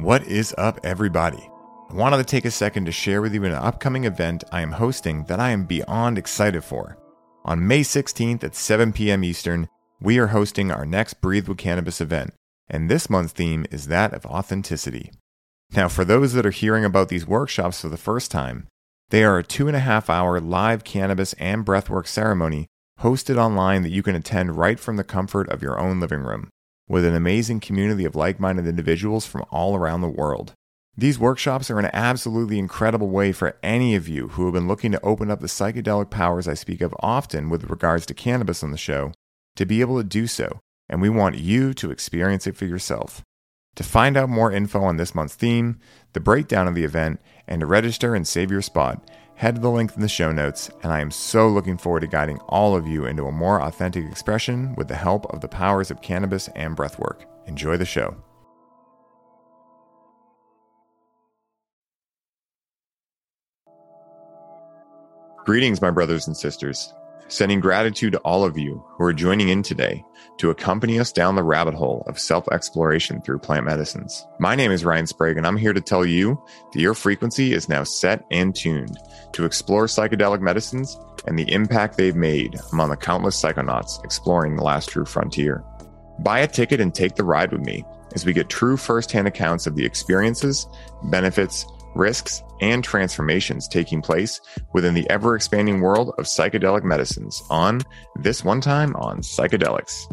What is up, everybody? I wanted to take a second to share with you an upcoming event I am hosting that I am beyond excited for. On May 16th at 7 p.m. Eastern, we are hosting our next Breathe with Cannabis event, and this month's theme is that of authenticity. Now, for those that are hearing about these workshops for the first time, they are a two and a half hour live cannabis and breathwork ceremony hosted online that you can attend right from the comfort of your own living room, with an amazing community of like minded individuals from all around the world. These workshops are an absolutely incredible way for any of you who have been looking to open up the psychedelic powers I speak of often with regards to cannabis on the show to be able to do so, and we want you to experience it for yourself. To find out more info on this month's theme, the breakdown of the event, and to register and save your spot, head to the link in the show notes, and I am so looking forward to guiding all of you into a more authentic expression with the help of the powers of cannabis and breathwork. Enjoy the show. Greetings, my brothers and sisters. Sending gratitude to all of you who are joining in today to accompany us down the rabbit hole of self exploration through plant medicines. My name is Ryan Sprague, and I'm here to tell you that your frequency is now set and tuned to explore psychedelic medicines and the impact they've made among the countless psychonauts exploring the last true frontier. Buy a ticket and take the ride with me as we get true firsthand accounts of the experiences, benefits, risks, and transformations taking place within the ever expanding world of psychedelic medicines on This One Time on Psychedelics.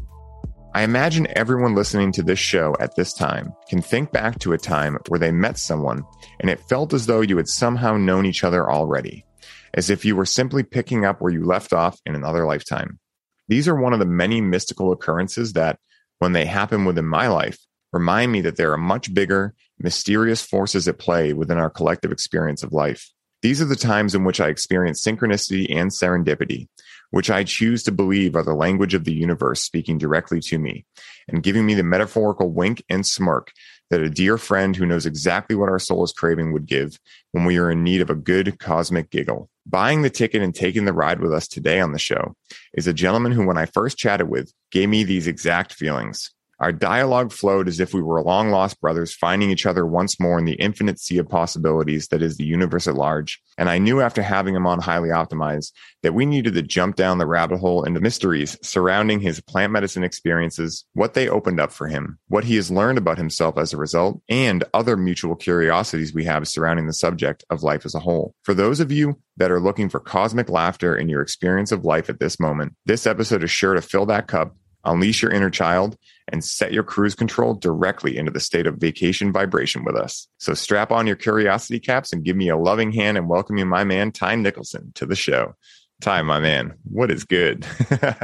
I imagine everyone listening to this show at this time can think back to a time where they met someone and it felt as though you had somehow known each other already, as if you were simply picking up where you left off in another lifetime. These are one of the many mystical occurrences that, when they happen within my life, remind me that there are much bigger, mysterious forces at play within our collective experience of life. These are the times in which I experience synchronicity and serendipity, which I choose to believe are the language of the universe speaking directly to me and giving me the metaphorical wink and smirk that a dear friend who knows exactly what our soul is craving would give when we are in need of a good cosmic giggle. Buying the ticket and taking the ride with us today on the show is a gentleman who, when I first chatted with, gave me these exact feelings. Our dialogue flowed as if we were long lost brothers finding each other once more in the infinite sea of possibilities that is the universe at large. And I knew after having him on Highly Optimized that we needed to jump down the rabbit hole into mysteries surrounding his plant medicine experiences, what they opened up for him, what he has learned about himself as a result, and other mutual curiosities we have surrounding the subject of life as a whole. For those of you that are looking for cosmic laughter in your experience of life at this moment, this episode is sure to fill that cup unleash your inner child, and set your cruise control directly into the state of vacation vibration with us. So strap on your curiosity caps and give me a loving hand and welcome you, my man, Ty Nicholson, to the show. Ty, my man, what is good?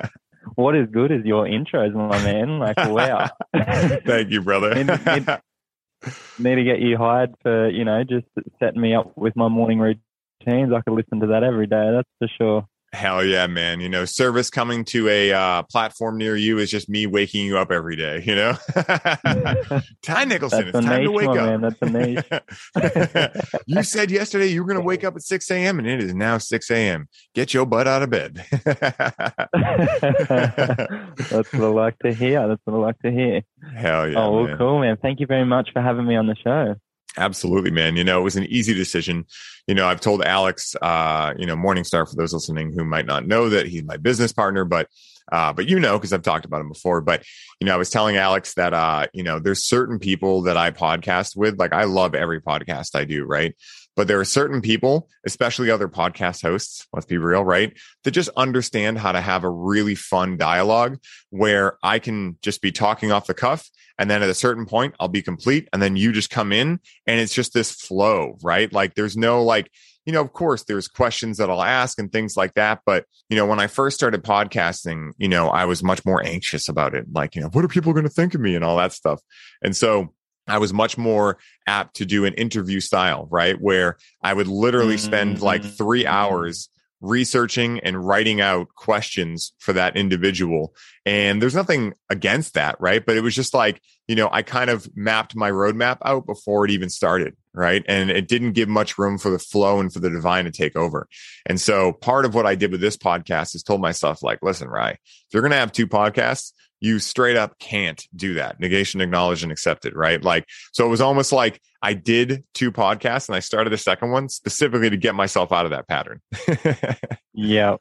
what is good is your intros, my man. Like, wow. Thank you, brother. need, need, need to get you hired for, you know, just setting me up with my morning routines. I could listen to that every day, that's for sure. Hell yeah, man. You know, service coming to a uh, platform near you is just me waking you up every day, you know? Ty Nicholson, That's it's time to wake up. Man. That's a niche. you said yesterday you were going to wake up at 6 a.m. and it is now 6 a.m. Get your butt out of bed. That's what I like to hear. That's what I like to hear. Hell yeah. Oh, well, cool, man. Thank you very much for having me on the show. Absolutely, man. You know, it was an easy decision. You know, I've told Alex, uh, you know, Morningstar for those listening who might not know that he's my business partner, but uh, but you know, because I've talked about him before. But you know, I was telling Alex that uh, you know, there's certain people that I podcast with. Like I love every podcast I do, right? But there are certain people, especially other podcast hosts, let's be real, right? That just understand how to have a really fun dialogue where I can just be talking off the cuff. And then at a certain point, I'll be complete. And then you just come in and it's just this flow, right? Like there's no like, you know, of course, there's questions that I'll ask and things like that. But, you know, when I first started podcasting, you know, I was much more anxious about it. Like, you know, what are people going to think of me and all that stuff. And so, I was much more apt to do an interview style, right? Where I would literally spend like Mm-hmm. three hours researching and writing out questions for that individual. And there's nothing against that, right? But it was just like, you know, I kind of mapped my roadmap out before it even started, right? And it didn't give much room for the flow and for the divine to take over. And so part of what I did with this podcast is told myself, like, listen, Rye, if you're going to have two podcasts, you straight up can't do that. Negation, acknowledge, and accepted, right? Like, so it was almost like I did two podcasts and I started a second one specifically to get myself out of that pattern. yeah.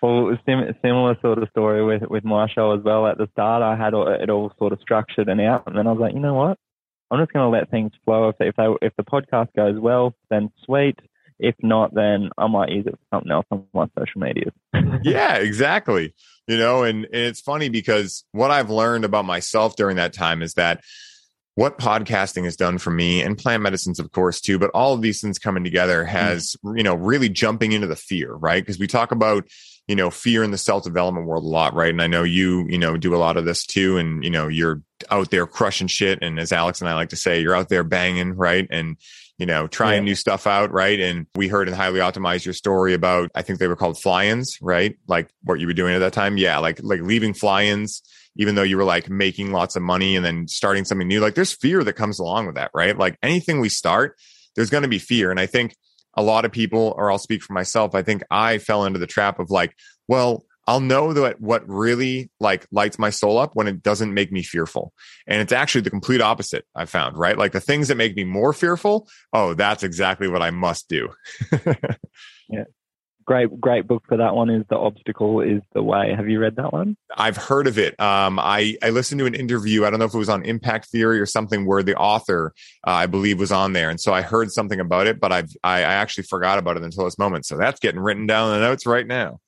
Well, sim- similar sort of story with with my show as well. At the start, I had it all sort of structured and out, and then I was like, you know what? I'm just going to let things flow. If if, if the podcast goes well, then sweet. If not, then I might use it for something else on my social medias. yeah, exactly. You know, and, and it's funny because what I've learned about myself during that time is that what podcasting has done for me and plant medicines of course too but all of these things coming together mm-hmm. has you know really jumping into the fear right because we talk about you know fear in the self development world a lot right and i know you you know do a lot of this too and you know you're out there crushing shit and as alex and i like to say you're out there banging right and you know, trying yeah. new stuff out, right? And we heard in Highly Optimized your story about, I think they were called fly-ins, right? Like what you were doing at that time. Yeah, like like leaving fly-ins, even though you were like making lots of money and then starting something new. Like there's fear that comes along with that, right? Like anything we start, there's going to be fear. And I think a lot of people, or I'll speak for myself, I think I fell into the trap of like, well, I'll know that what really like lights my soul up when it doesn't make me fearful. And it's actually the complete opposite I found, right? Like the things that make me more fearful. Oh, that's exactly what I must do. yeah. Great, great book for that one is The Obstacle is the Way. Have you read that one? I've heard of it. Um, I, I listened to an interview. I don't know if it was on impact theory or something where the author, uh, I believe was on there. And so I heard something about it, but I've, I, I actually forgot about it until this moment. So that's getting written down in the notes right now.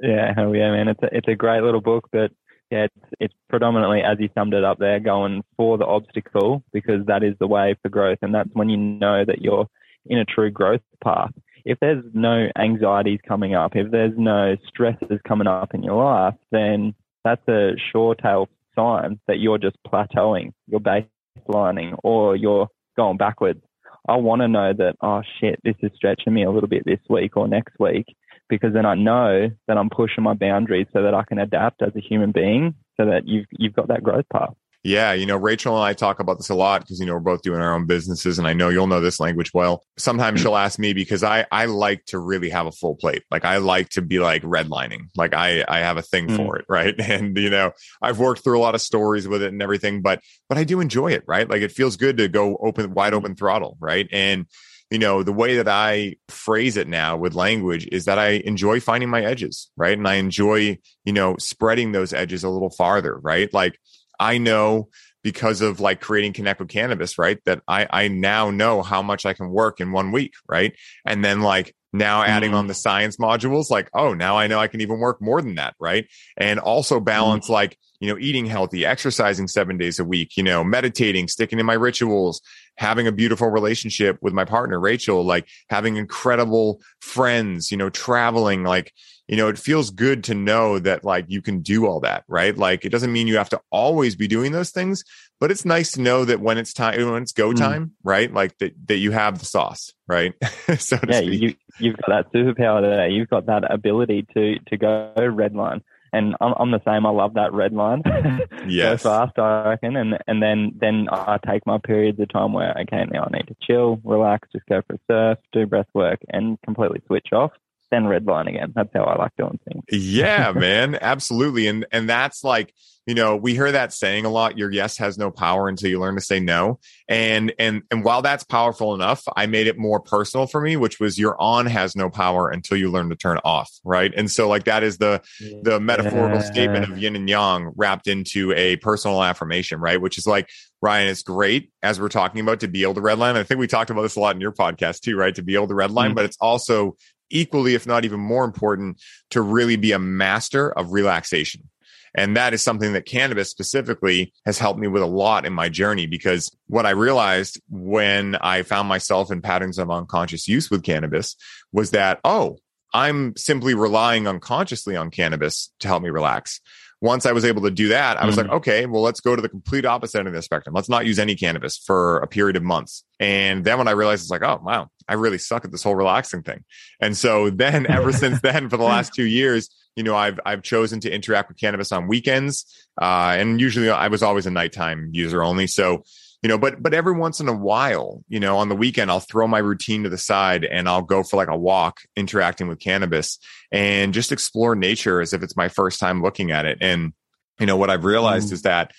Yeah, hell yeah, man. It's a, it's a great little book, but yeah, it's, it's predominantly, as you summed it up there, going for the obstacle because that is the way for growth. And that's when you know that you're in a true growth path. If there's no anxieties coming up, if there's no stresses coming up in your life, then that's a sure tail sign that you're just plateauing, you're baselining, or you're going backwards. I want to know that, oh shit, this is stretching me a little bit this week or next week because then I know that I'm pushing my boundaries so that I can adapt as a human being so that you've you've got that growth path. Yeah, you know, Rachel and I talk about this a lot because you know we're both doing our own businesses, and I know you'll know this language well. Sometimes she'll ask me because I I like to really have a full plate. Like I like to be like redlining. Like I I have a thing mm. for it, right? And you know, I've worked through a lot of stories with it and everything, but but I do enjoy it, right? Like it feels good to go open wide open throttle, right? And you know, the way that I phrase it now with language is that I enjoy finding my edges, right? And I enjoy, you know, spreading those edges a little farther, right? Like I know because of like creating connect with cannabis, right? That I, I now know how much I can work in one week, right? And then like now adding mm-hmm. on the science modules, like, oh, now I know I can even work more than that, right? And also mm-hmm. balance mm-hmm. like, you know, eating healthy, exercising seven days a week, you know, meditating, sticking to my rituals, having a beautiful relationship with my partner, Rachel, like having incredible friends, you know, traveling, like, you know, it feels good to know that like you can do all that, right? Like it doesn't mean you have to always be doing those things, but it's nice to know that when it's time, when it's go mm. time, mm. right? Like that, that you have the sauce, right? so yeah, you, you've got that superpower there. You've got that ability to, to go red line and I'm, I'm the same. I love that red line. yes. Go fast, I reckon. And and then then I take my periods of time where okay, now I need to chill, relax, just go for a surf, do breath work, and completely switch off then red line again. That's how I like doing things. yeah, man, absolutely. And and that's like, you know, we hear that saying a lot, your yes has no power until you learn to say no. And and and while that's powerful enough, I made it more personal for me, which was your on has no power until you learn to turn off, right? And so like that is the the metaphorical yeah. statement of yin and yang wrapped into a personal affirmation, right? Which is like Ryan, it's great as we're talking about to be able to redline. I think we talked about this a lot in your podcast too, right? To be able to redline, mm-hmm. but it's also equally, if not even more important, to really be a master of relaxation. And that is something that cannabis specifically has helped me with a lot in my journey because what I realized when I found myself in patterns of unconscious use with cannabis was that, oh, I'm simply relying unconsciously on cannabis to help me relax once I was able to do that, I was mm-hmm. like, okay, well, let's go to the complete opposite end of the spectrum. Let's not use any cannabis for a period of months. And then when I realized it's like, oh, wow, I really suck at this whole relaxing thing. And so then ever since then, for the last two years, you know, I've, I've chosen to interact with cannabis on weekends. Uh, and usually I was always a nighttime user only. So you know but but every once in a while you know on the weekend i'll throw my routine to the side and i'll go for like a walk interacting with cannabis and just explore nature as if it's my first time looking at it and you know, what I've realized mm. is that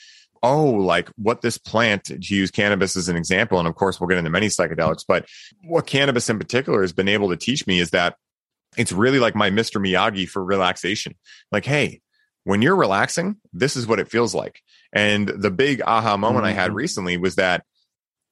oh, like what this plant, to use cannabis as an example, and of course we'll get into many psychedelics, but what cannabis in particular has been able to teach me is that it's really like my Mr. Miyagi for relaxation. Like, hey, when you're relaxing, this is what it feels like. And the big aha moment mm-hmm. I had mm-hmm. recently was that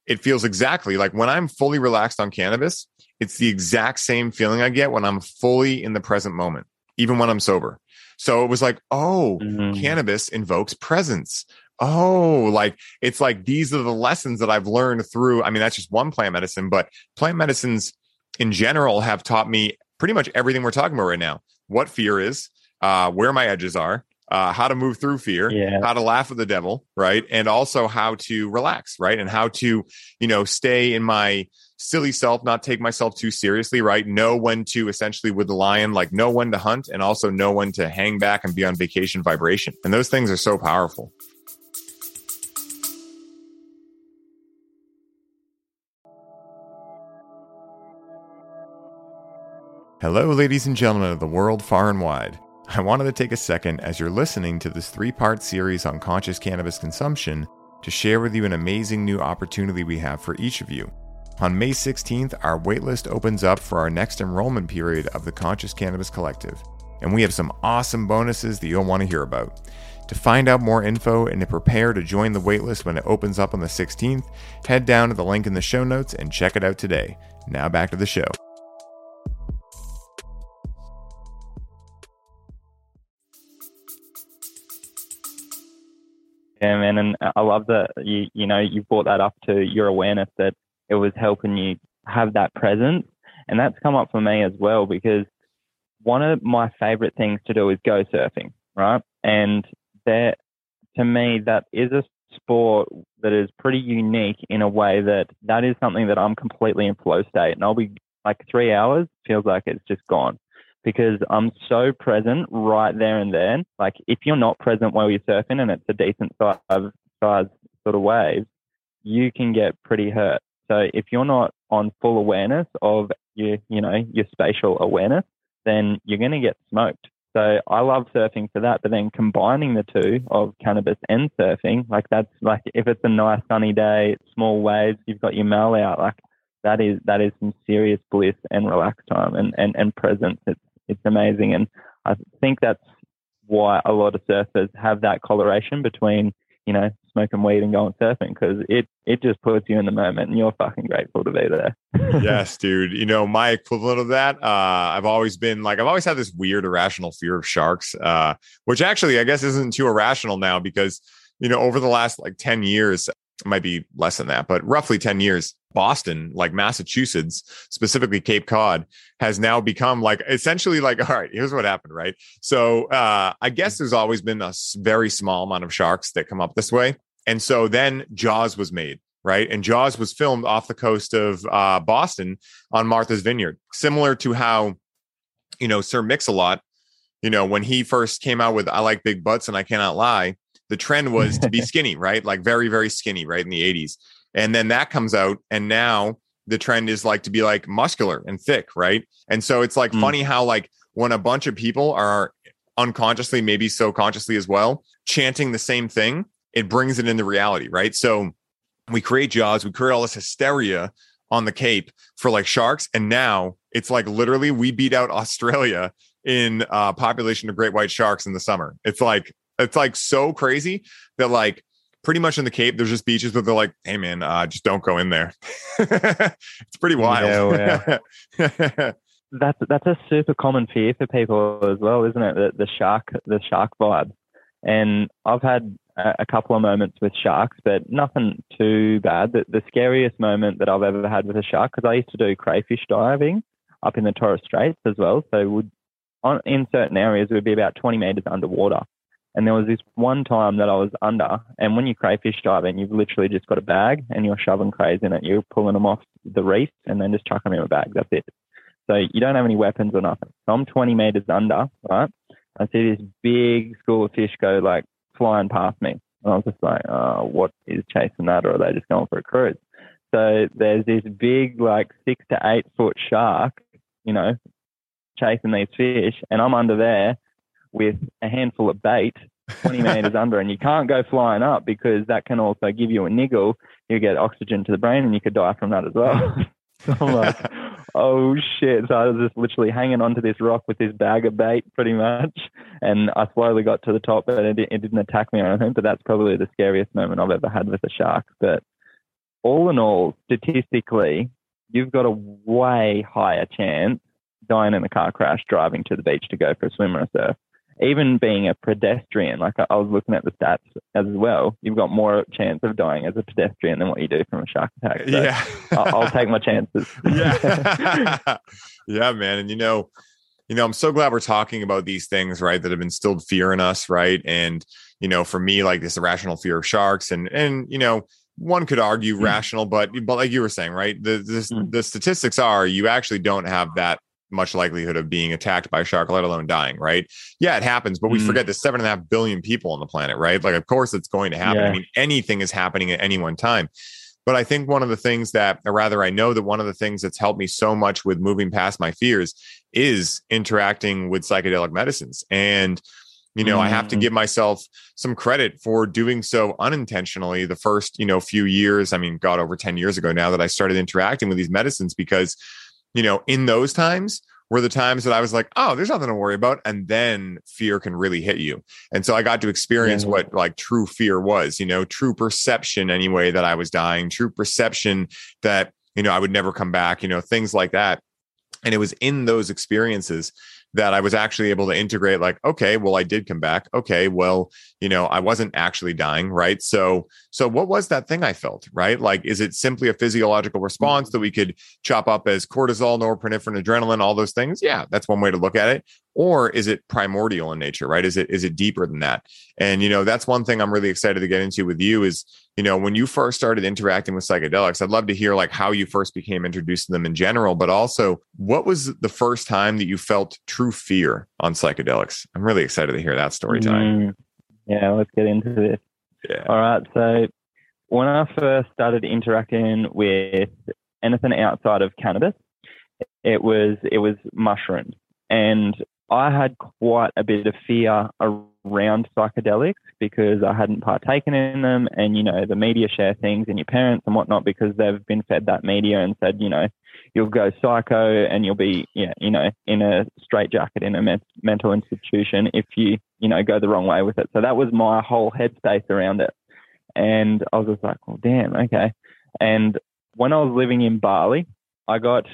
it feels exactly like when I'm fully relaxed on cannabis, it's the exact same feeling I get when I'm fully in the present moment, even when I'm sober. So it was like, oh, mm-hmm. cannabis invokes presence. Oh, like it's like these are the lessons that I've learned through. I mean, that's just one plant medicine, but plant medicines in general have taught me pretty much everything we're talking about right now. What fear is, uh, where my edges are, uh, how to move through fear, yeah. how to laugh at the devil, right? And also how to relax, right? And how to, you know, stay in my silly self, not take myself too seriously, right? Know when to essentially with the lion, like know when to hunt and also know when to hang back and be on vacation vibration. And those things are so powerful. Hello, ladies and gentlemen of the world far and wide. I wanted to take a second as you're listening to this three part series on conscious cannabis consumption to share with you an amazing new opportunity we have for each of you. On May 16th, our waitlist opens up for our next enrollment period of the Conscious Cannabis Collective, and we have some awesome bonuses that you'll want to hear about. To find out more info and to prepare to join the waitlist when it opens up on the 16th, head down to the link in the show notes and check it out today. Now back to the show. Yeah, man, and I love that you you know you brought that up to your awareness that it was helping you have that presence, and that's come up for me as well because one of my favorite things to do is go surfing, right? And that to me that is a sport that is pretty unique in a way that that is something that I'm completely in flow state, and I'll be like three hours feels like it's just gone because I'm so present right there and then. Like if you're not present while you're surfing and it's a decent size, size sort of wave, you can get pretty hurt. So if you're not on full awareness of your, you know, your spatial awareness, then you're going to get smoked. So I love surfing for that, but then combining the two of cannabis and surfing, like that's like if it's a nice sunny day, small waves, you've got your mal out, like that is that is some serious bliss and relax time and, and, and presence. It's it's amazing. And I think that's why a lot of surfers have that correlation between, you know, smoking weed and going surfing because it, it just puts you in the moment and you're fucking grateful to be there. yes, dude. You know, my equivalent of that, uh, I've always been like, I've always had this weird irrational fear of sharks, uh, which actually I guess isn't too irrational now because, you know, over the last like 10 years, might be less than that, but roughly 10 years, Boston, like Massachusetts, specifically Cape Cod, has now become like essentially like, all right, here's what happened, right? So uh, I guess there's always been a very small amount of sharks that come up this way. And so then Jaws was made, right? And Jaws was filmed off the coast of uh, Boston on Martha's Vineyard, similar to how, you know, Sir Mix-a-Lot, you know, when he first came out with I Like Big Butts and I Cannot Lie, the trend was to be skinny, right? Like very, very skinny, right? In the 80s. And then that comes out. And now the trend is like to be like muscular and thick, right? And so it's like mm. funny how, like, when a bunch of people are unconsciously, maybe so consciously as well, chanting the same thing, it brings it into reality, right? So we create jaws, we create all this hysteria on the Cape for like sharks. And now it's like literally we beat out Australia in uh, population of great white sharks in the summer. It's like it's like so crazy that like pretty much in the Cape, there's just beaches where they're like, "Hey man, uh, just don't go in there." it's pretty wild. Yeah, yeah. that's that's a super common fear for people as well, isn't it? The, the shark, the shark vibe. And I've had a, a couple of moments with sharks, but nothing too bad. The, the scariest moment that I've ever had with a shark, because I used to do crayfish diving up in the Torres Straits as well. So would on, in certain areas, we'd be about 20 meters underwater. And there was this one time that I was under, and when you crayfish diving, you've literally just got a bag and you're shoving crays in it. You're pulling them off the reef and then just chucking them in a bag. That's it. So you don't have any weapons or nothing. So I'm 20 meters under, right? I see this big school of fish go like flying past me. And I was just like, oh, what is chasing that? Or are they just going for a cruise? So there's this big, like six to eight foot shark, you know, chasing these fish. And I'm under there with a handful of bait 20 meters under, and you can't go flying up because that can also give you a niggle. You get oxygen to the brain, and you could die from that as well. so I'm like, oh shit! So I was just literally hanging onto this rock with this bag of bait, pretty much, and I slowly got to the top, but it, it didn't attack me or anything. But that's probably the scariest moment I've ever had with a shark. But all in all, statistically, you've got a way higher chance dying in a car crash driving to the beach to go for a swim or a surf. Even being a pedestrian, like I was looking at the stats as well, you've got more chance of dying as a pedestrian than what you do from a shark attack. So yeah. I'll, I'll take my chances. yeah. yeah, man. And you know, you know, I'm so glad we're talking about these things, right? That have instilled fear in us, right? And you know, for me, like this irrational fear of sharks, and and you know, one could argue mm. rational, but but like you were saying, right? The the, mm. the statistics are you actually don't have that much likelihood of being attacked by a shark, let alone dying, right? Yeah, it happens, but we mm. forget there's seven and a half billion people on the planet, right? Like, of course, it's going to happen. Yeah. I mean, anything is happening at any one time. But I think one of the things that, or rather, I know that one of the things that's helped me so much with moving past my fears is interacting with psychedelic medicines. And you know, mm. I have to mm. give myself some credit for doing so unintentionally the first, you know, few years. I mean, God, over 10 years ago now that I started interacting with these medicines because, you know, in those times were the times that I was like, oh, there's nothing to worry about. And then fear can really hit you. And so I got to experience mm. what like true fear was, you know, true perception anyway that I was dying, true perception that, you know, I would never come back, you know, things like that. And it was in those experiences that I was actually able to integrate like, okay, well, I did come back. Okay, well, you know, I wasn't actually dying, right? So, so what was that thing I felt, right? Like, is it simply a physiological response mm-hmm. that we could chop up as cortisol, norepinephrine, adrenaline, all those things? Yeah, that's one way to look at it or is it primordial in nature right? Is it is it deeper than that? And you know that's one thing i'm really excited to get into with you is you know when you first started interacting with psychedelics i'd love to hear like how you first became introduced to them in general but also what was the first time that you felt true fear on psychedelics? I'm really excited to hear that story time mm, yeah let's get into this. Yeah. all right so when i first started interacting with anything outside of cannabis it was it was mushrooms. And I had quite a bit of fear around psychedelics because I hadn't partaken in them. And, you know, the media share things and your parents and whatnot because they've been fed that media and said, you know, you'll go psycho and you'll be, yeah, you know, in a straitjacket in a mental institution if you, you know, go the wrong way with it. So that was my whole headspace around it. And I was just like, well, damn, okay. And when I was living in Bali, I got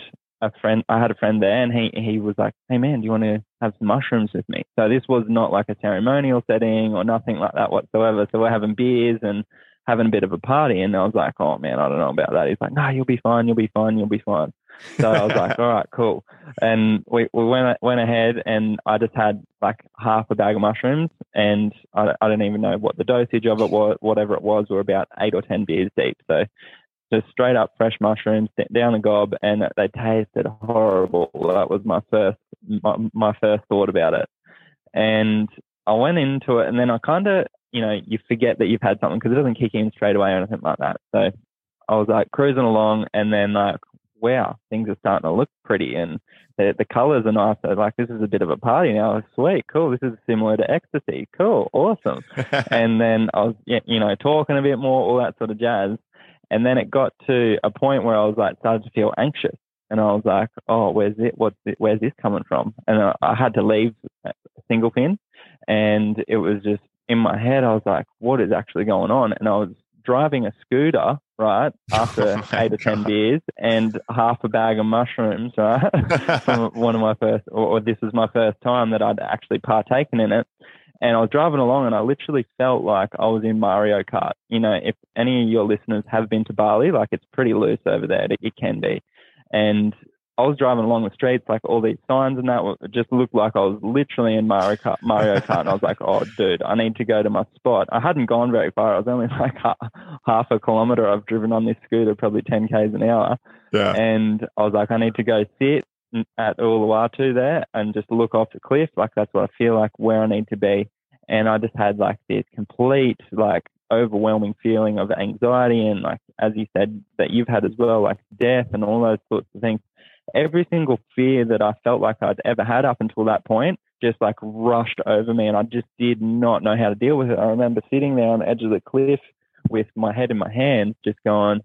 a friend, I had a friend there, and he he was like, "Hey man, do you want to have some mushrooms with me?" So this was not like a ceremonial setting or nothing like that whatsoever. So we're having beers and having a bit of a party, and I was like, "Oh man, I don't know about that." He's like, "No, you'll be fine. You'll be fine. You'll be fine." So I was like, "All right, cool." And we we went went ahead, and I just had like half a bag of mushrooms, and I I don't even know what the dosage of it was, whatever it was. We're about eight or ten beers deep, so just straight up fresh mushrooms down a gob, and they tasted horrible. That was my first my, my first thought about it, and I went into it, and then I kind of you know you forget that you've had something because it doesn't kick in straight away or anything like that. So I was like cruising along, and then like wow, things are starting to look pretty, and the the colors are nice. So like this is a bit of a party now. Sweet, cool. This is similar to ecstasy. Cool, awesome. and then I was you know talking a bit more, all that sort of jazz. And then it got to a point where I was like, started to feel anxious. And I was like, oh, where's it? What's it? Where's this coming from? And I, I had to leave uh, single fin. And it was just in my head, I was like, what is actually going on? And I was driving a scooter, right, oh after oh eight or 10 beers and half a bag of mushrooms, right, from one of my first, or, or, this was my first time that I'd actually partaken in it. And I was driving along and I literally felt like I was in Mario Kart. You know, if any of your listeners have been to Bali, like it's pretty loose over there. It, it can be. And I was driving along the streets, like all these signs and that it just looked like I was literally in Mario Kart. Mario Kart and I was like, oh, dude, I need to go to my spot. I hadn't gone very far. I was only like half a kilometer. I've driven on this scooter, probably 10 Ks an hour. Yeah. And I was like, I need to go sit at Uluwatu there and just look off the cliff. Like that's what I feel like where I need to be. And I just had like this complete, like overwhelming feeling of anxiety and like, as you said, that you've had as well, like death and all those sorts of things. Every single fear that I felt like I'd ever had up until that point just like rushed over me and I just did not know how to deal with it. I remember sitting there on the edge of the cliff with my head in my hands, just going,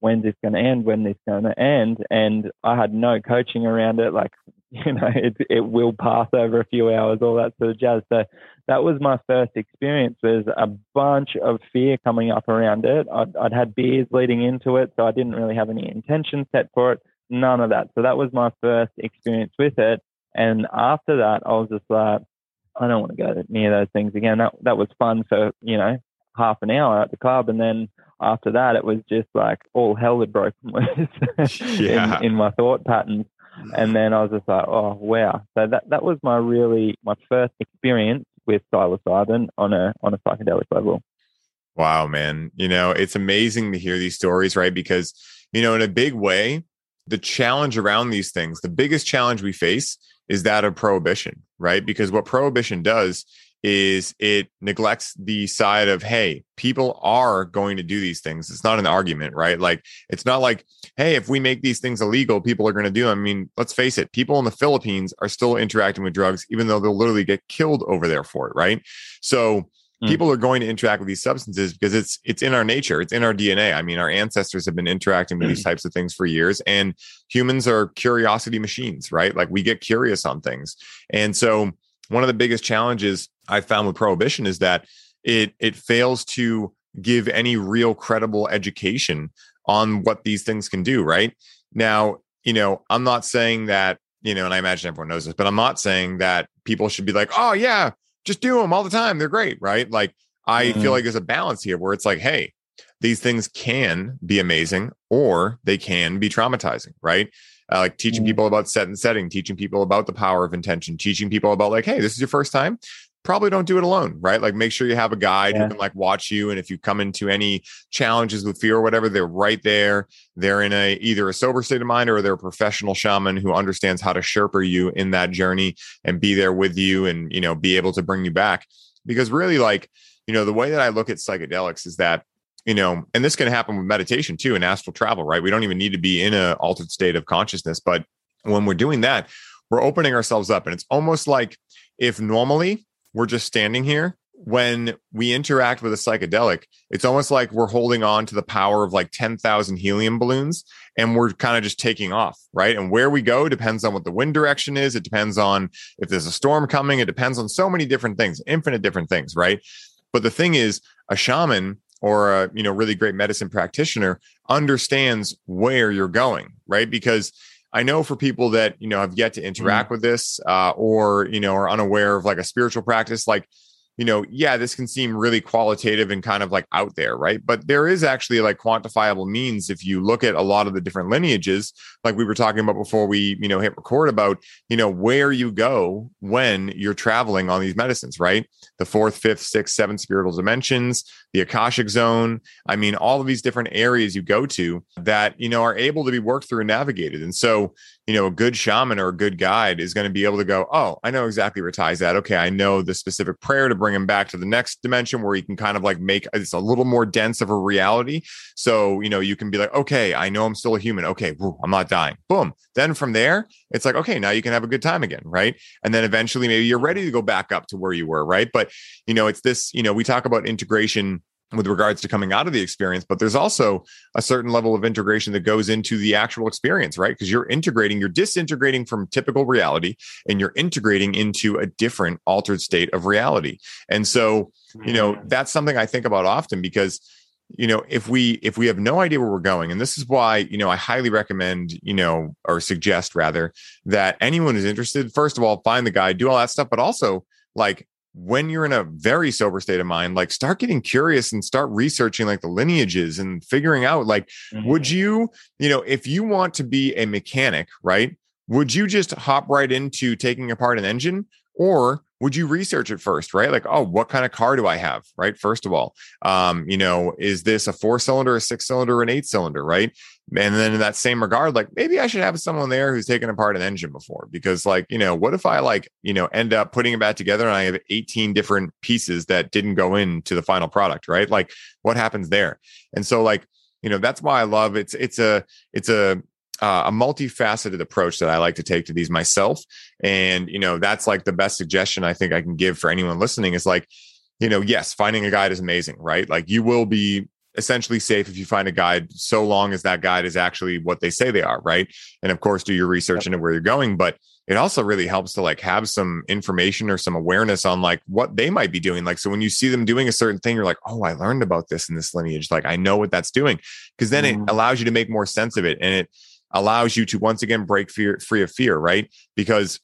when's this going to end? When this going to end? And I had no coaching around it. Like, you know, it, it will pass over a few hours, all that sort of jazz. So that was my first experience. There's a bunch of fear coming up around it. I'd, I'd had beers leading into it, so I didn't really have any intention set for it. None of that. So that was my first experience with it. And after that, I was just like, I don't want to go near those things again. That that was fun for you know half an hour at the club, and then after that, it was just like all hell had broken loose yeah. in, in my thought patterns. And then I was just like, oh wow! So that that was my really my first experience with psilocybin on a on a psychedelic level. Wow, man! You know, it's amazing to hear these stories, right? Because you know, in a big way, the challenge around these things, the biggest challenge we face is that of prohibition, right? Because what prohibition does is it neglects the side of hey people are going to do these things. It's not an argument right? Like it's not like hey if we make these things illegal people are going to do them i mean let's face it people in the philippines are still interacting with drugs even though they'll literally get killed over there for it right? So mm. people are going to interact with these substances because it's it's in our nature it's in our dna i mean our ancestors have been interacting with mm. these types of things for years and humans are curiosity machines right? Like we get curious on things. And so one of the biggest challenges I found with prohibition is that it it fails to give any real credible education on what these things can do. Right now, you know, I'm not saying that you know, and I imagine everyone knows this, but I'm not saying that people should be like, oh yeah, just do them all the time. They're great, right? Like I mm-hmm. feel like there's a balance here where it's like, hey, these things can be amazing or they can be traumatizing, right? Uh, like teaching mm-hmm. people about set and setting, teaching people about the power of intention, teaching people about like, hey, this is your first time. Probably don't do it alone, right? Like make sure you have a guide yeah. who can like watch you. And if you come into any challenges with fear or whatever, they're right there. They're in a either a sober state of mind or they're a professional shaman who understands how to sherpa you in that journey and be there with you and you know be able to bring you back. Because really, like, you know, the way that I look at psychedelics is that you know, and this can happen with meditation too and astral travel, right? We don't even need to be in an altered state of consciousness. But when we're doing that, we're opening ourselves up. And it's almost like if normally we're just standing here, when we interact with a psychedelic, it's almost like we're holding on to the power of like 10,000 helium balloons and we're kind of just taking off, right? And where we go depends on what the wind direction is. It depends on if there's a storm coming. It depends on so many different things, infinite different things, right? But the thing is, a shaman or a you know really great medicine practitioner understands where you're going right because i know for people that you know have yet to interact mm. with this uh, or you know are unaware of like a spiritual practice like you know, yeah, this can seem really qualitative and kind of like out there, right? But there is actually like quantifiable means if you look at a lot of the different lineages, like we were talking about before we, you know, hit record about, you know, where you go when you're traveling on these medicines, right? The fourth, fifth, sixth, seventh spiritual dimensions, the Akashic zone. I mean, all of these different areas you go to that, you know, are able to be worked through and navigated. And so, you know, a good shaman or a good guide is going to be able to go, oh, I know exactly where Ty's at. Okay, I know the specific prayer to bring him back to the next dimension where he can kind of like make it's a little more dense of a reality. So, you know, you can be like, okay, I know I'm still a human. Okay, woo, I'm not dying. Boom. Then from there, it's like, okay, now you can have a good time again, right? And then eventually maybe you're ready to go back up to where you were, right? But, you know, it's this, you know, we talk about integration with regards to coming out of the experience, but there's also a certain level of integration that goes into the actual experience, right? Because you're integrating, you're disintegrating from typical reality and you're integrating into a different altered state of reality. And so, you know, mm. that's something I think about often because you know if we if we have no idea where we're going and this is why you know i highly recommend you know or suggest rather that anyone who's interested first of all find the guide do all that stuff but also like when you're in a very sober state of mind, like start getting curious and start researching like the lineages and figuring out like, mm-hmm. would you, you know, if you want to be a mechanic, right? Would you just hop right into taking apart an engine? Or would you research it first, right? Like, oh, what kind of car do I have, right? First of all, um, you know, is this a four cylinder, a six cylinder, an eight cylinder, right? And then in that same regard, like maybe I should have someone there who's taken apart an engine before because, like, you know, what if I like, you know, end up putting it back together and I have 18 different pieces that didn't go into the final product, right? Like, what happens there? And so, like, you know, that's why I love it's it's a it's a uh, a multifaceted approach that I like to take to these myself. And, you know, that's like the best suggestion I think I can give for anyone listening is like, you know, yes, finding a guide is amazing, right? Like you will be essentially safe if you find a guide so long as that guide is actually what they say they are, right? And of course, do your research yep. into where you're going. But it also really helps to like have some information or some awareness on like what they might be doing. Like, so when you see them doing a certain thing, you're like, oh, I learned about this in this lineage. Like, I know what that's doing. Cause then mm. it allows you to make more sense of it. And it allows you to once again break fear, free of fear, right? Because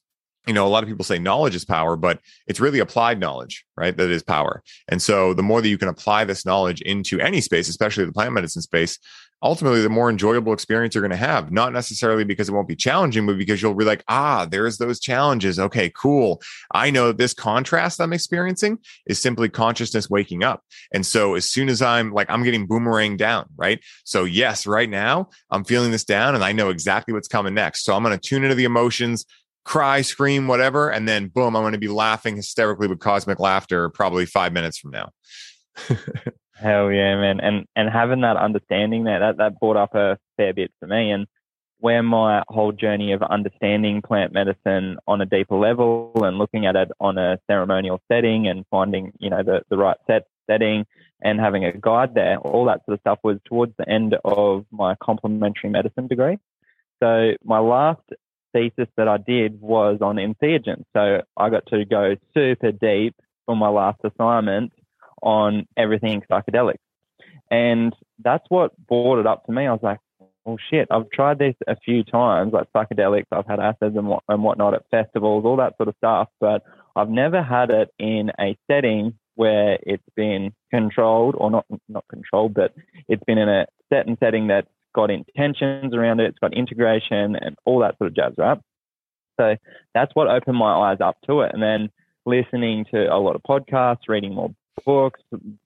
you know, a lot of people say knowledge is power, but it's really applied knowledge, right? That is power. And so the more that you can apply this knowledge into any space, especially the plant medicine space, ultimately the more enjoyable experience you're going to have. Not necessarily because it won't be challenging, but because you'll be like, ah, there's those challenges. Okay, cool. I know this contrast I'm experiencing is simply consciousness waking up. And so as soon as I'm like, I'm getting boomerang down, right? So yes, right now I'm feeling this down and I know exactly what's coming next. So I'm going to tune into the emotions cry, scream, whatever, and then boom, I'm going to be laughing hysterically with cosmic laughter probably five minutes from now. Hell yeah, man! And and having that understanding there, that that brought up a fair bit for me, and where my whole journey of understanding plant medicine on a deeper level and looking at it on a ceremonial setting and finding you know the the right set setting and having a guide there, all that sort of stuff was towards the end of my complementary medicine degree. So my last thesis that I did was on entheogens. So I got to go super deep for my last assignment on everything psychedelic. And that's what brought it up to me. I was like, oh shit, I've tried this a few times, like psychedelics. I've had acids and, what, and whatnot at festivals, all that sort of stuff, but I've never had it in a setting where it's been controlled or not, not controlled, but it's been in a certain setting that's got intentions around it, it's got integration and all that sort of jazz, right? So that's what opened my eyes up to it. And then listening to a lot of podcasts, reading more books,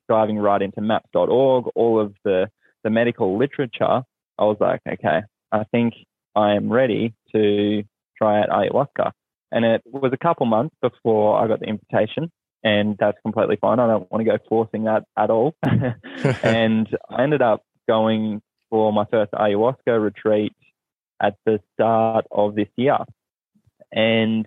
diving right into maps.org, all of the, the medical literature, I was like, okay, I think I am ready to try out ayahuasca. And it was a couple months before I got the invitation, and that's completely fine. I don't want to go forcing that at all. and I ended up going for my first ayahuasca retreat at the start of this year. And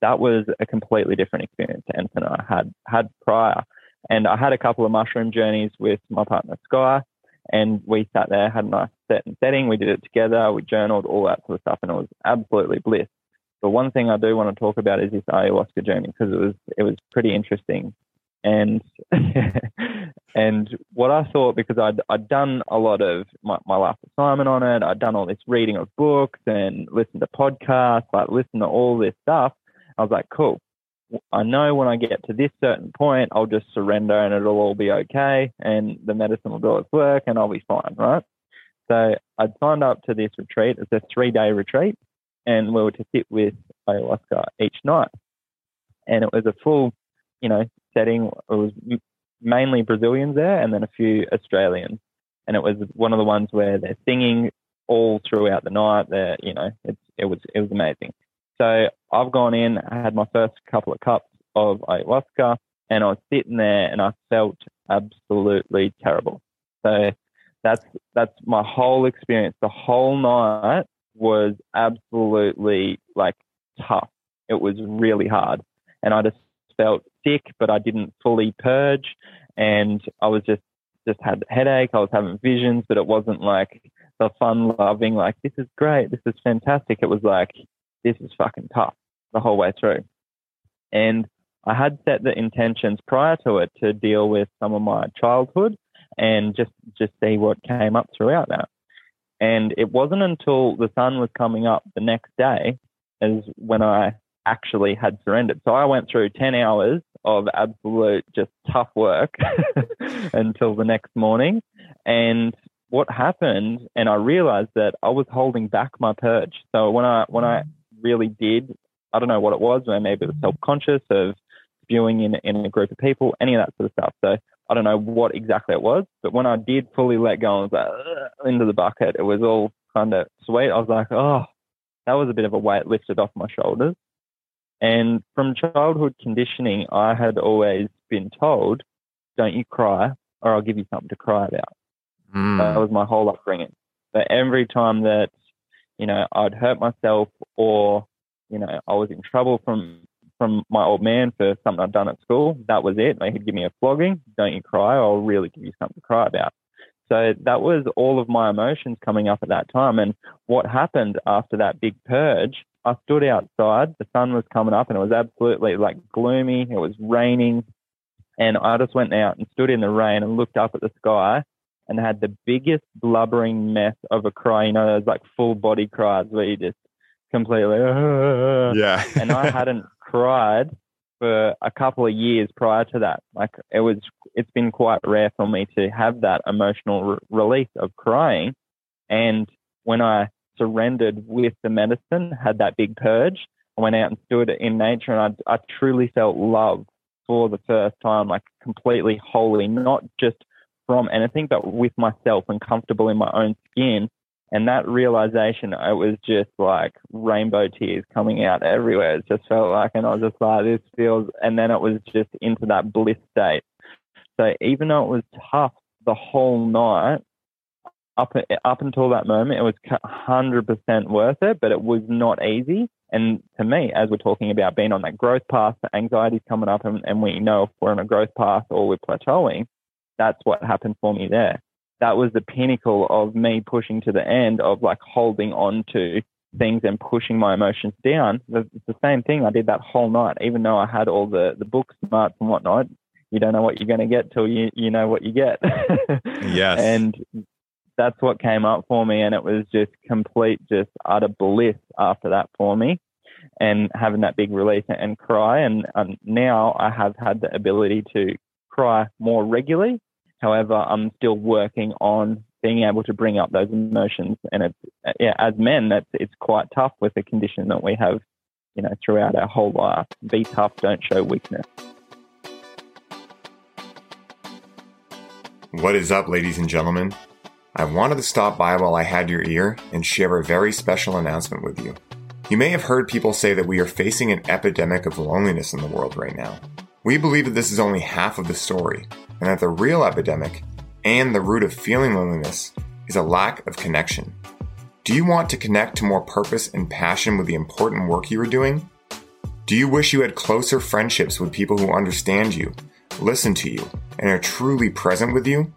that was a completely different experience to anything I had had prior. And I had a couple of mushroom journeys with my partner Sky, and we sat there, had a nice set and setting. We did it together. We journaled all that sort of stuff, and it was absolutely bliss. But one thing I do want to talk about is this ayahuasca journey because it was it was pretty interesting and and what I thought because I'd I'd done a lot of my, my last assignment on it, I'd done all this reading of books and listened to podcasts, like listen to all this stuff. I was like, cool. I know when I get to this certain point, I'll just surrender and it'll all be okay, and the medicine will do its work, and I'll be fine, right? So I'd signed up to this retreat. It's a three day retreat, and we were to sit with ayahuasca each night, and it was a full, you know, setting. It was mainly Brazilians there and then a few Australians. And it was one of the ones where they're singing all throughout the night. There, you know, it's, it was it was amazing. So I've gone in. I had my first couple of cups of ayahuasca, and I was sitting there, and I felt absolutely terrible. So that's that's my whole experience. The whole night was absolutely like tough. It was really hard, and I just felt sick, but I didn't fully purge, and I was just just had headache. I was having visions, but it wasn't like the fun loving like this is great, this is fantastic. It was like this is fucking tough the whole way through, and I had set the intentions prior to it to deal with some of my childhood and just just see what came up throughout that. And it wasn't until the sun was coming up the next day as when I actually had surrendered. So I went through 10 hours of absolute just tough work until the next morning. And what happened, and I realized that I was holding back my purge. So when I when I really did, I don't know what it was, maybe it was self conscious of spewing in in a group of people, any of that sort of stuff. So I don't know what exactly it was, but when I did fully let go and was like into the bucket, it was all kind of sweet. I was like, oh, that was a bit of a weight lifted off my shoulders. And from childhood conditioning, I had always been told, don't you cry or I'll give you something to cry about. Mm. That was my whole upbringing. But every time that, you know, I'd hurt myself or, you know, I was in trouble from from my old man for something I'd done at school. That was it. He'd give me a flogging. Don't you cry. I'll really give you something to cry about. So that was all of my emotions coming up at that time. And what happened after that big purge, I stood outside. The sun was coming up and it was absolutely like gloomy. It was raining. And I just went out and stood in the rain and looked up at the sky and had the biggest blubbering mess of a cry. You know, those like full body cries where you just completely, yeah. and I hadn't cried for a couple of years prior to that. Like it was, it's been quite rare for me to have that emotional re- release of crying. And when I surrendered with the medicine, had that big purge, I went out and stood in nature and I, I truly felt love for the first time, like completely holy, not just from anything, but with myself and comfortable in my own skin. And that realization, it was just like rainbow tears coming out everywhere. It just felt like, and I was just like, this feels, and then it was just into that bliss state. So even though it was tough the whole night, up up until that moment, it was 100% worth it, but it was not easy. And to me, as we're talking about being on that growth path, the anxiety's coming up, and, and we know if we're on a growth path or we're plateauing, that's what happened for me there. That was the pinnacle of me pushing to the end of like holding on to things and pushing my emotions down. It's the same thing I did that whole night, even though I had all the, the book smarts and whatnot. You don't know what you're going to get till you, you know what you get. yes. And that's what came up for me. And it was just complete, just utter bliss after that for me and having that big release and cry. And um, now I have had the ability to cry more regularly. However, I'm still working on being able to bring up those emotions. And it's, yeah, as men, that's, it's quite tough with the condition that we have, you know, throughout our whole life. Be tough, don't show weakness. What is up, ladies and gentlemen? I wanted to stop by while I had your ear and share a very special announcement with you. You may have heard people say that we are facing an epidemic of loneliness in the world right now. We believe that this is only half of the story, and that the real epidemic and the root of feeling loneliness is a lack of connection. Do you want to connect to more purpose and passion with the important work you are doing? Do you wish you had closer friendships with people who understand you, listen to you, and are truly present with you?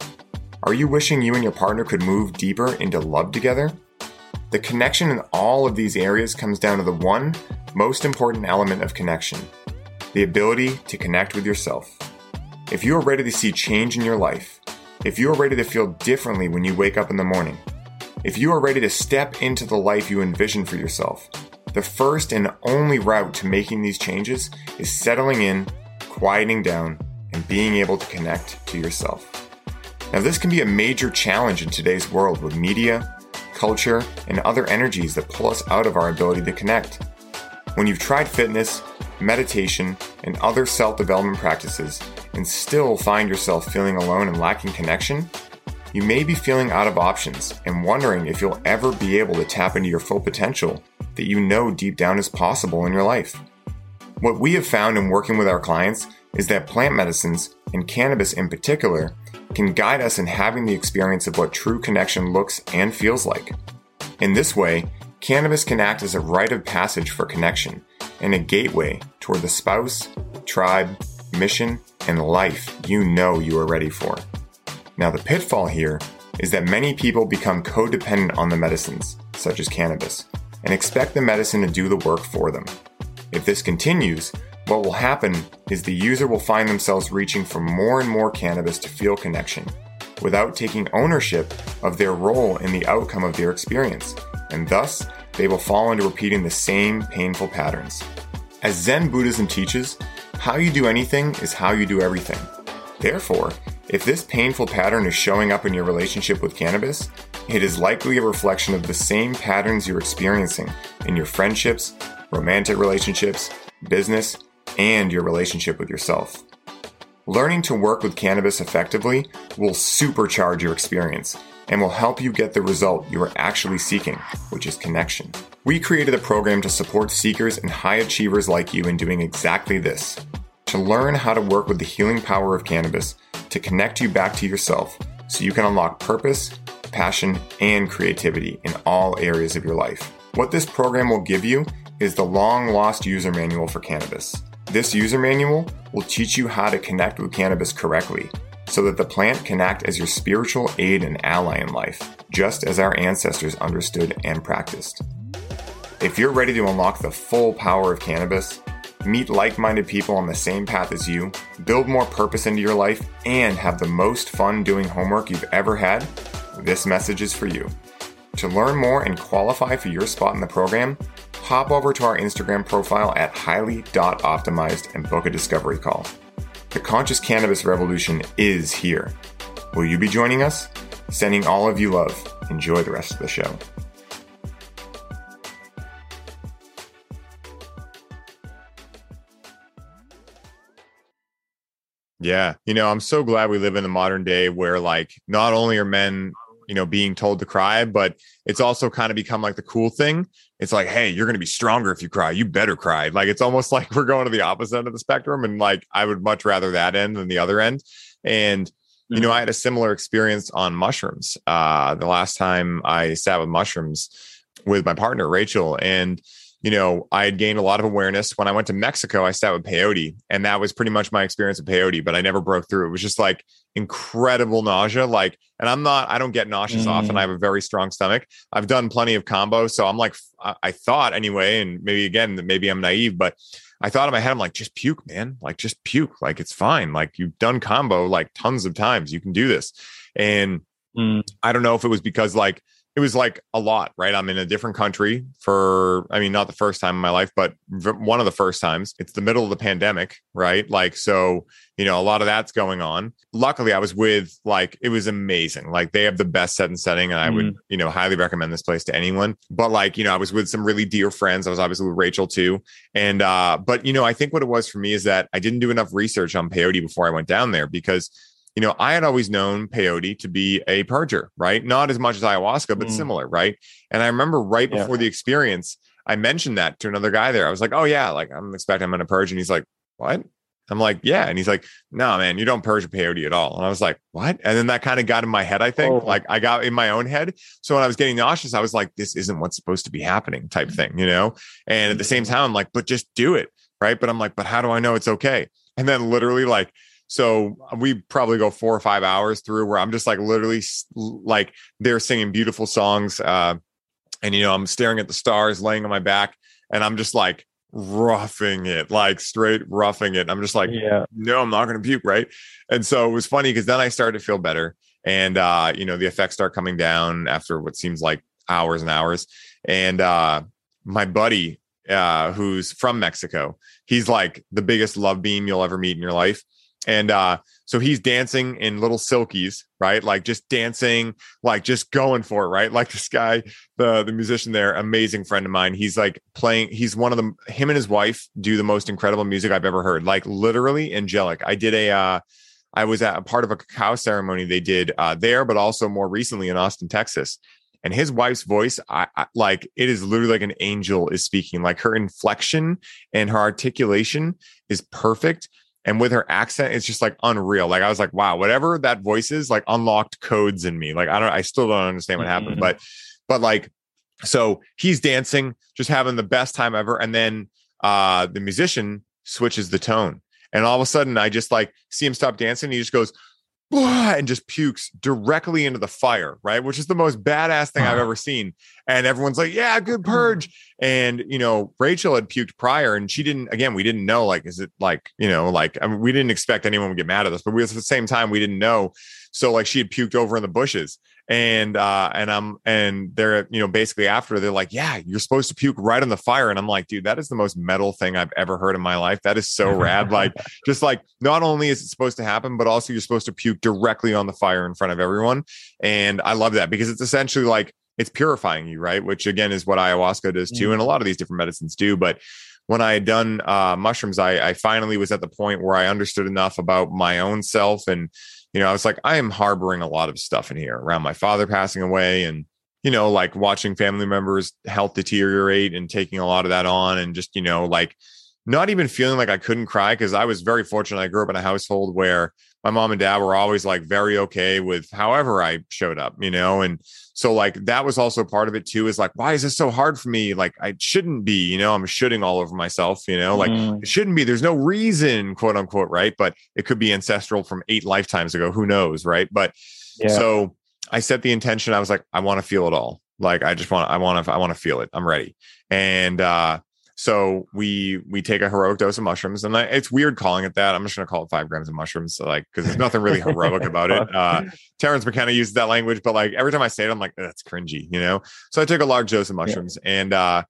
Are you wishing you and your partner could move deeper into love together? The connection in all of these areas comes down to the one most important element of connection the ability to connect with yourself. If you are ready to see change in your life, if you are ready to feel differently when you wake up in the morning, if you are ready to step into the life you envision for yourself, the first and only route to making these changes is settling in, quieting down, and being able to connect to yourself. Now, this can be a major challenge in today's world with media, culture, and other energies that pull us out of our ability to connect. When you've tried fitness, meditation, and other self development practices and still find yourself feeling alone and lacking connection, you may be feeling out of options and wondering if you'll ever be able to tap into your full potential that you know deep down is possible in your life. What we have found in working with our clients is that plant medicines, and cannabis in particular, can guide us in having the experience of what true connection looks and feels like. In this way, cannabis can act as a rite of passage for connection and a gateway toward the spouse, tribe, mission, and life you know you are ready for. Now, the pitfall here is that many people become codependent on the medicines, such as cannabis, and expect the medicine to do the work for them. If this continues, what will happen is the user will find themselves reaching for more and more cannabis to feel connection, without taking ownership of their role in the outcome of their experience, and thus they will fall into repeating the same painful patterns. As Zen Buddhism teaches, how you do anything is how you do everything. Therefore, if this painful pattern is showing up in your relationship with cannabis, it is likely a reflection of the same patterns you're experiencing in your friendships, romantic relationships, business, and your relationship with yourself. Learning to work with cannabis effectively will supercharge your experience and will help you get the result you are actually seeking, which is connection. We created a program to support seekers and high achievers like you in doing exactly this. To learn how to work with the healing power of cannabis to connect you back to yourself so you can unlock purpose, passion, and creativity in all areas of your life. What this program will give you is the long lost user manual for cannabis. This user manual will teach you how to connect with cannabis correctly so that the plant can act as your spiritual aid and ally in life, just as our ancestors understood and practiced. If you're ready to unlock the full power of cannabis, meet like minded people on the same path as you, build more purpose into your life, and have the most fun doing homework you've ever had, this message is for you. To learn more and qualify for your spot in the program, hop over to our Instagram profile at highly.optimized and book a discovery call. The conscious cannabis revolution is here. Will you be joining us? Sending all of you love. Enjoy the rest of the show. Yeah. You know, I'm so glad we live in the modern day where, like, not only are men, you know, being told to cry, but it's also kind of become like the cool thing. It's like, hey, you're going to be stronger if you cry. You better cry. Like, it's almost like we're going to the opposite end of the spectrum. And like, I would much rather that end than the other end. And, you know, mm-hmm. I had a similar experience on mushrooms. Uh, the last time I sat with mushrooms with my partner, Rachel, and, you know, I had gained a lot of awareness. When I went to Mexico, I sat with peyote, and that was pretty much my experience with peyote, but I never broke through. It was just like incredible nausea. Like, and I'm not, I don't get nauseous mm. often. I have a very strong stomach. I've done plenty of kambos. So I'm like, I thought anyway, and maybe again, maybe I'm naive, but I thought in my head, I'm like, just puke, man. Like, just puke. Like, it's fine. Like, you've done kambo like tons of times. You can do this. And mm. I don't know if it was because like, it was like a lot, right? I'm in a different country for, I mean, not the first time in my life, but one of the first times. It's the middle of the pandemic, right? Like, so, you know, a lot of that's going on. Luckily, I was with, like, it was amazing. Like, they have the best set and setting, and I mm. would, you know, highly recommend this place to anyone. But, like, you know, I was with some really dear friends. I was obviously with Rachel too. And, uh, but, you know, I think what it was for me is that I didn't do enough research on peyote before I went down there because you know, I had always known peyote to be a purger, right? Not as much as ayahuasca, but mm. similar, right? And I remember right before yeah. the experience, I mentioned that to another guy there. I was like, "Oh yeah, like I'm expecting I'm going to purge," and he's like, "What?" I'm like, "Yeah," and he's like, "No, man, you don't purge peyote at all." And I was like, "What?" And then that kind of got in my head. I think, oh. like, I got in my own head. So when I was getting nauseous, I was like, "This isn't what's supposed to be happening," type thing, you know. And at the same time, I'm like, "But just do it," right? But I'm like, "But how do I know it's okay?" And then literally, like so we probably go four or five hours through where I'm just like literally like they're singing beautiful songs. Uh, and, you know, I'm staring at the stars laying on my back and I'm just like roughing it, like straight roughing it. I'm just like, yeah, no, I'm not going to puke. Right. And so it was funny because then I started to feel better. And, uh, you know, the effects start coming down after what seems like hours and hours. And, uh, my buddy, uh, who's from Mexico, he's like the biggest love beam you'll ever meet in your life and uh, so he's dancing in little silkies, right? Like just dancing, like just going for it, right? Like this guy, the the musician there, amazing friend of mine. He's like playing. He's one of the him and his wife do the most incredible music I've ever heard. Like literally angelic. I did a. Uh, I was at a part of a cacao ceremony they did uh, there, but also more recently in Austin, Texas. And his wife's voice, I, I, like it is literally like an angel is speaking. Like her inflection and her articulation is perfect and with her accent it's just like unreal. Like i was like wow whatever that voice is like unlocked codes in me. Like i don't i still don't understand what happened mm-hmm. but but like so he's dancing just having the best time ever. And then uh the musician switches the tone. And all of a sudden i just like see him stop dancing. He just goes and just pukes directly into the fire, right? Which is the most badass thing I've ever seen. And everyone's like, yeah, good hmm. purge. And, you know, Rachel had puked prior and she didn't, again, we didn't know, like, is it like, you know, like, I mean, we didn't expect anyone would get mad at us, but we, at the same time, we didn't know. So, like, she had puked over in the bushes and uh and i'm and they're you know basically after they're like yeah you're supposed to puke right on the fire. And i'm like dude that is the most metal thing i've ever heard in my life. That is so rad. Like just like not only is it supposed to happen but also you're supposed to puke directly on the fire in front of everyone. And i love that because it's essentially like it's purifying you right? Which again is what ayahuasca does too mm. and a lot of these different medicines do. But when I had done uh, mushrooms, I, I finally was at the point where I understood enough about my own self and you know, I was like, I am harboring a lot of stuff in here around my father passing away and, you know, like watching family members' health deteriorate and taking a lot of that on and just, you know, like not even feeling like I couldn't cry because I was very fortunate. I grew up in a household where my mom and dad were always like very okay with however I showed up, you know? And so like that was also part of it too, is like, why is this so hard for me? Like I shouldn't be, you know, I'm shooting all over myself, you know, like mm. it shouldn't be. There's no reason, quote unquote, right? But it could be ancestral from eight lifetimes ago. Who knows, right? But yeah. so I set the intention. I was like, I want to feel it all. Like I just want, I want to, I want to feel it. I'm ready. And uh so we we take a heroic dose of mushrooms, and I, it's weird calling it that. I'm just gonna call it five grams of mushrooms, like because there's nothing really heroic about it. Uh, Terence McKenna uses that language, but like every time I say it, I'm like that's cringy, you know. So I took a large dose of mushrooms, yeah. and uh,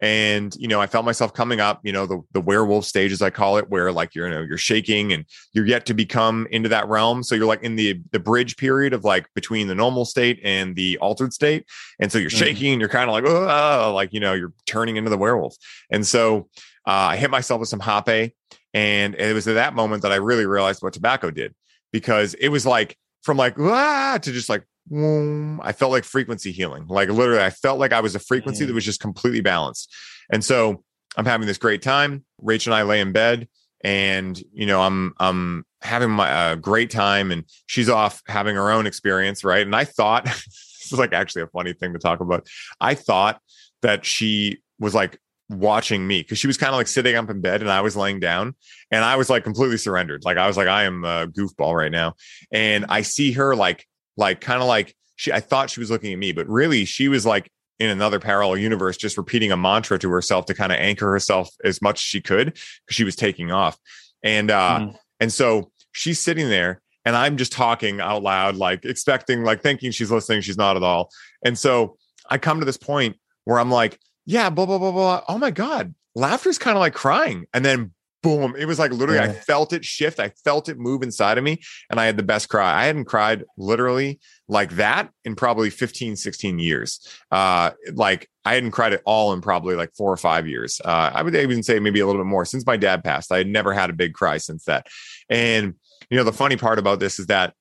and you know i felt myself coming up you know the, the werewolf stage as i call it where like you're you know you're shaking and you're yet to become into that realm. So you're like in the the bridge period of like between the normal state and the altered state. And so you're mm-hmm. shaking and you're kind of like oh like you know you're turning into the werewolf. And so uh, i hit myself with some hape and it was at that moment that i really realized what tobacco did. Because it was like from like ah to just like I felt like frequency healing. Like literally, I felt like I was a frequency that mm. was just completely balanced. And so I'm having this great time. Rachel and I lay in bed, and you know, I'm I'm having my uh, great time, and she's off having her own experience, right? And I thought this is like actually a funny thing to talk about. I thought that she was like watching me because she was kind of like sitting up in bed and I was laying down and I was like completely surrendered. Like I was like, I am a goofball right now. And I see her like like kind of like she I thought she was looking at me, but really she was like in another parallel universe, just repeating a mantra to herself to kind of anchor herself as much as she could because she was taking off. And uh mm. and so she's sitting there and I'm just talking out loud, like expecting, like thinking she's listening. She's not at all. And so I come to this point where I'm like, yeah, blah, blah, blah, blah. Oh my God. Laughter's kind of like crying. And then boom. It was like literally, yeah. I felt it shift. I felt it move inside of me. And I had the best cry. I hadn't cried literally like that in probably 15, 16 years. Uh, like I hadn't cried at all in probably like four or five years. Uh, I would even say maybe a little bit more since my dad passed. I had never had a big cry since that. And, you know, the funny part about this is that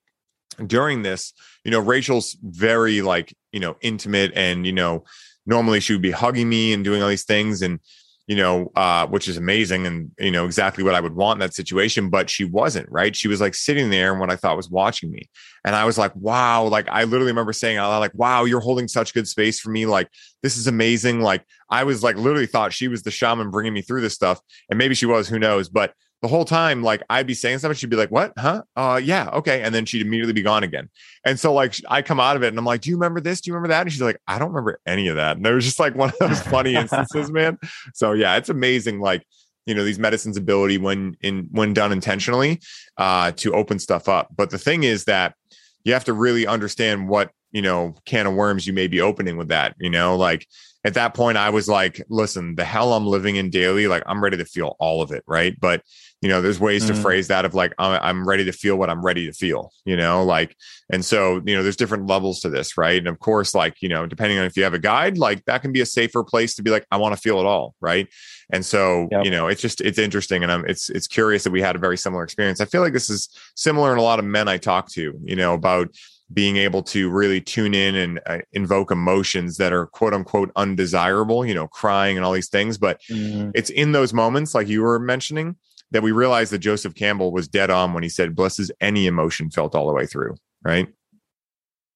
during this, you know, Rachel's very like, you know, intimate and, you know, normally she would be hugging me and doing all these things. And, you know, uh, which is amazing and, you know, exactly what I would want in that situation. But she wasn't, right? She was like sitting there and what I thought was watching me. And I was like, wow. Like, I literally remember saying loud, like, wow, you're holding such good space for me. Like, this is amazing. Like, I was like, literally thought she was the shaman bringing me through this stuff. And maybe she was, who knows? But the whole time, like I'd be saying something, she'd be like, "What? Huh? Uh, yeah, okay," and then she'd immediately be gone again. And so, like, I come out of it, and I'm like, "Do you remember this? Do you remember that?" And she's like, "I don't remember any of that." And it was just like one of those funny instances, man. So yeah, it's amazing. Like, you know, these medicines' ability when in when done intentionally, uh, to open stuff up. But the thing is that you have to really understand what you know can of worms you may be opening with that. You know, like at that point, I was like, "Listen, the hell I'm living in daily, like I'm ready to feel all of it, right?" But you know there's ways mm. to phrase that of like I'm, ready to feel what i'm ready to feel you know like and so you know there's different levels to this right and of course like you know depending on if you have a guide like that can be a safer place to be like i want to feel it all right and so yep. you know it's just it's interesting and i'm it's it's curious that we had a very similar experience i feel like this is similar in a lot of men i talk to you know about being able to really tune in and uh, invoke emotions that are quote unquote undesirable, you know, crying and all these things. But mm-hmm. it's in those moments, like you were mentioning, that we realized that Joseph Campbell was dead on when he said, blesses any emotion felt all the way through, right?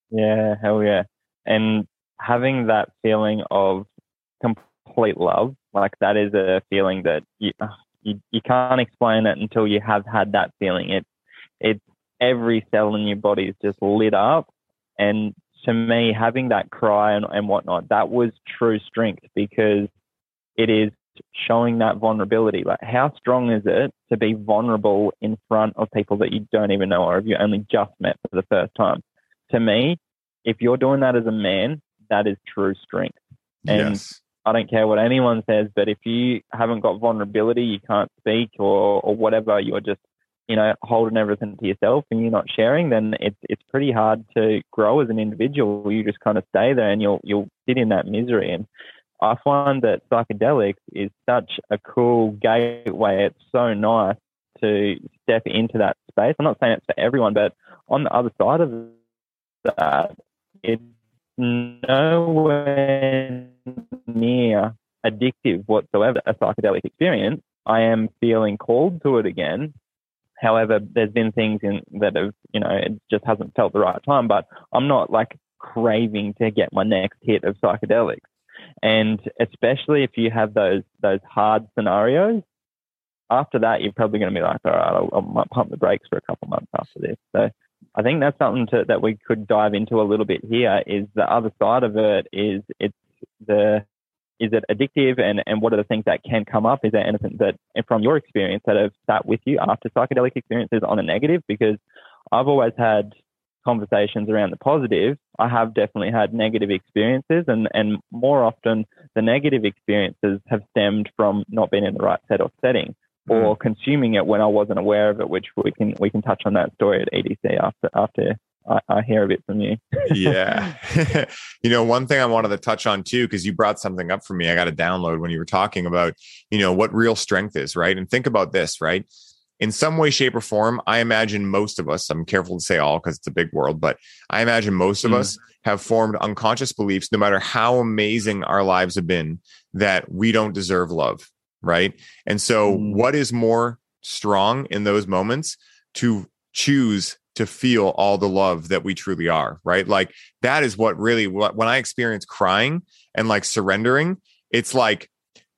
Yeah, hell yeah. And having that feeling of complete love, like that is a feeling that you, you, you can't explain it until you have had that feeling. It, it's every cell in your body is just lit up. And to me, having that cry and, and whatnot, that was true strength because it is showing that vulnerability. Like, how strong is it to be vulnerable in front of people that you don't even know or have you only just met for the first time? To me, if you're doing that as a man, that is true strength. And yes. I don't care what anyone says, but if you haven't got vulnerability, you can't speak or, or whatever, you're just, you know, holding everything to yourself and you're not sharing, then it's it's pretty hard to grow as an individual. You just kind of stay there and you'll you'll sit in that misery. And I find that psychedelics is such a cool gateway. It's so nice to step into that space. I'm not saying it's for everyone, but on the other side of that, it's nowhere near addictive whatsoever, a psychedelic experience. I am feeling called to it again. However, there's been things in that have, you know, it just hasn't felt the right time. But I'm not like craving to get my next hit of psychedelics. And especially if you have those those hard scenarios, after that you're probably going to be like, all right, I'll, I might pump the brakes for a couple months after this. So I think that's something to, that we could dive into a little bit here. Is the other side of it is it's the is it addictive and, and what are the things that can come up? Is there anything that, from your experience, that have sat with you after psychedelic experiences on a negative? Because I've always had conversations around the positive. I have definitely had negative experiences, and, and more often, the negative experiences have stemmed from not being in the right set or setting or mm. consuming it when I wasn't aware of it, which we can we can touch on that story at EDC after after I, I hear a bit from you. yeah. you know, one thing I wanted to touch on too, because you brought something up for me, I got to download when you were talking about, you know, what real strength is, right? And think about this, right? In some way, shape, or form, I imagine most of us, I'm careful to say all because it's a big world, but I imagine most of mm. us have formed unconscious beliefs, no matter how amazing our lives have been, that we don't deserve love, right? And so, mm. what is more strong in those moments to choose to feel all the love that we truly are, right? Like that is what really when I experience crying and like surrendering, it's like,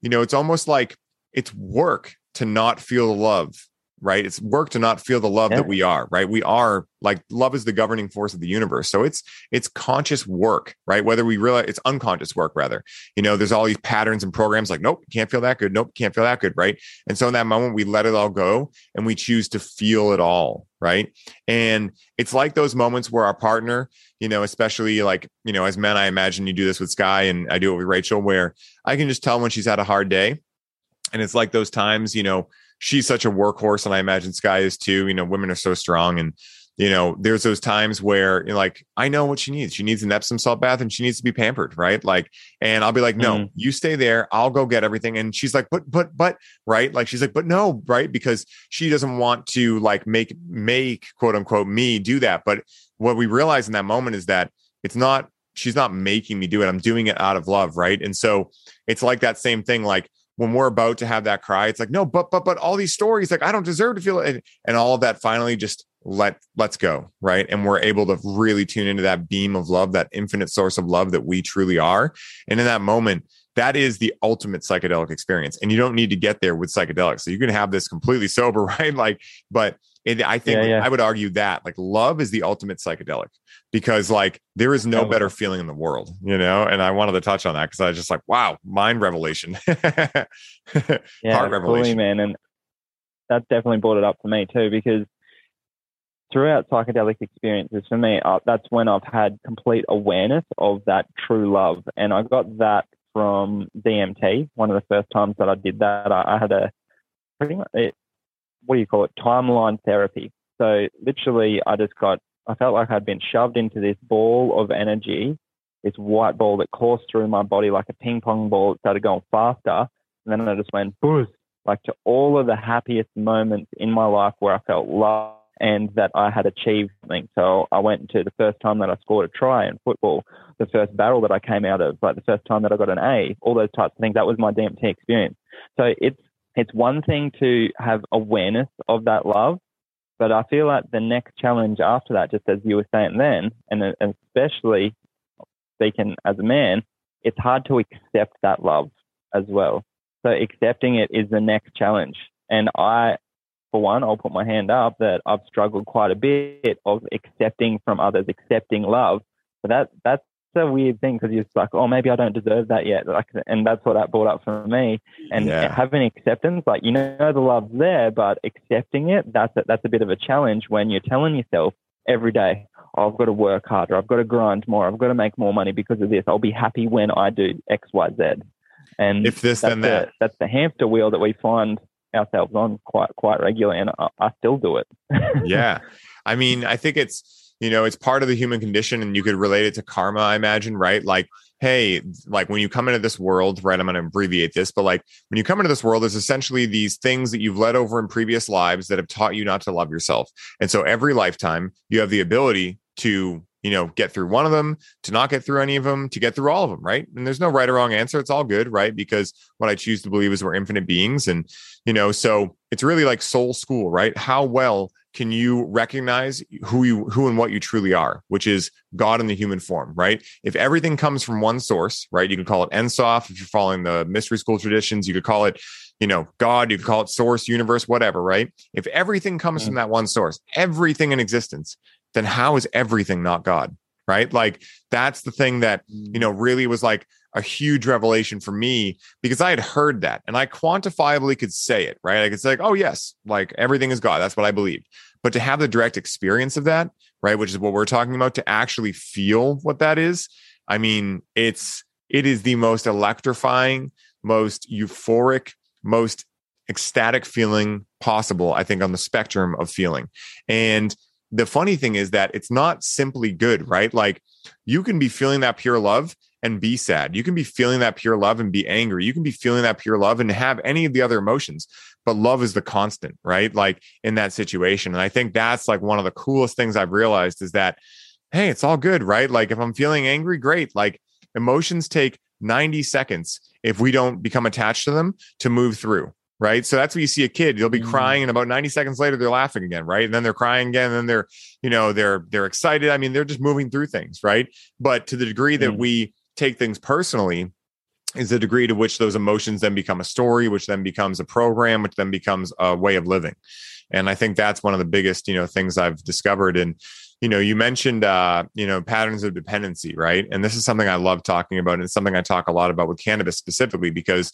you know, it's almost like it's work to not feel the love right? It's work to not feel the love yeah. that we are, right? We are like love is the governing force of the universe. So it's it's conscious work, right? Whether we realize it's unconscious work, rather. You know, there's all these patterns and programs like, nope, can't feel that good. Nope, can't feel that good, right? And so in that moment, we let it all go and we choose to feel it all, right? And it's like those moments where our partner, you know, especially like, you know, as men, I imagine you do this with Sky and I do it with Rachel, where I can just tell when she's had a hard day. And it's like those times, you know, she's such a workhorse, and I imagine Sky is too. You know, women are so strong, and you know, there's those times where you're like, I know what she needs. She needs an Epsom salt bath, and she needs to be pampered, right? Like, and I'll be like, no, mm. you stay there. I'll go get everything. And she's like, but, but, but, right? Like, she's like, but no, right? Because she doesn't want to like make make quote unquote me do that. But what we realize in that moment is that it's not she's not making me do it. I'm doing it out of love, right? And so it's like that same thing, like when we're about to have that cry, it's like, no, but but but all these stories, like I don't deserve to feel it. And, and all of that finally just let let's go. Right. And we're able to really tune into that beam of love, that infinite source of love that we truly are. And in that moment, that is the ultimate psychedelic experience. And you don't need to get there with psychedelics. So you can have this completely sober, right? Like, but and I think yeah, yeah. I would argue that like love is the ultimate psychedelic because like there is no better feeling in the world, you know. And I wanted to touch on that because I was just like, wow, mind revelation, yeah, heart revelation, man. And that definitely brought it up for me too because throughout psychedelic experiences for me, uh, that's when I've had complete awareness of that true love, and I got that from DMT. One of the first times that I did that, I, I had a pretty much it, what do you call it? Timeline therapy. So literally, I just got, I felt like I'd been shoved into this ball of energy, this white ball that coursed through my body like a ping pong ball. It started going faster. And then I just went boost, like to all of the happiest moments in my life where I felt love and that I had achieved something. So I went to the first time that I scored a try in football, the first barrel that I came out of, like the first time that I got an A, all those types of things. That was my DMT experience. So it's it's one thing to have awareness of that love, but I feel like the next challenge after that, just as you were saying then, and especially speaking as a man, it's hard to accept that love as well. So accepting it is the next challenge. And I, for one, I'll put my hand up that I've struggled quite a bit of accepting from others, accepting love. But that that's a weird thing because you're like, oh, maybe I don't deserve that yet. Like, and that's what that brought up for me. And yeah. having acceptance, like you know, the love's there, but accepting it, that's a, that's a bit of a challenge when you're telling yourself every day, oh, I've got to work harder, I've got to grind more, I've got to make more money because of this. I'll be happy when I do X, Y, Z. And if this, then that. The, that's the hamster wheel that we find ourselves on quite quite regularly, and I, I still do it. yeah, I mean, I think it's you know it's part of the human condition and you could relate it to karma i imagine right like hey like when you come into this world right i'm going to abbreviate this but like when you come into this world there's essentially these things that you've led over in previous lives that have taught you not to love yourself and so every lifetime you have the ability to you know, get through one of them, to not get through any of them, to get through all of them, right? And there's no right or wrong answer. It's all good, right? Because what I choose to believe is we're infinite beings. And, you know, so it's really like soul school, right? How well can you recognize who you who and what you truly are, which is God in the human form, right? If everything comes from one source, right? You could call it Ein Sof if you're following the mystery school traditions. You could call it, you know, God. You could call it source, universe, whatever, right? If everything comes mm-hmm. from that one source, everything in existence, then how is everything not God? Right? Like that's the thing that you know really was like a huge revelation for me because I had heard that and I quantifiably could say it, right? I could say, like, oh, yes, like everything is God. That's what I believed. But to have the direct experience of that, right, which is what we're talking about, to actually feel what that is, I mean, it's, it is the most electrifying, most euphoric, most ecstatic feeling possible, I think, on the spectrum of feeling. And the funny thing is that it's not simply good, right? Like you can be feeling that pure love and be sad. You can be feeling that pure love and be angry. You can be feeling that pure love and have any of the other emotions, but love is the constant, right? Like in that situation. And I think that's like one of the coolest things I've realized is that, hey, it's all good, right? Like if I'm feeling angry, great. Like emotions take 90 seconds if we don't become attached to them to move through. Right. So that's what you see a kid, they'll be mm. crying and about 90 seconds later, they're laughing again. Right. And then they're crying again. And then they're, you know, they're, they're excited. I mean, they're just moving through things. Right. But to the degree that mm. we take things personally is the degree to which those emotions then become a story which then becomes a program which then becomes a way of living. And i think that's one of the biggest you know things i've discovered. And you know you mentioned uh you know patterns of dependency right? And this is something i love talking about and it's something i talk a lot about with cannabis specifically because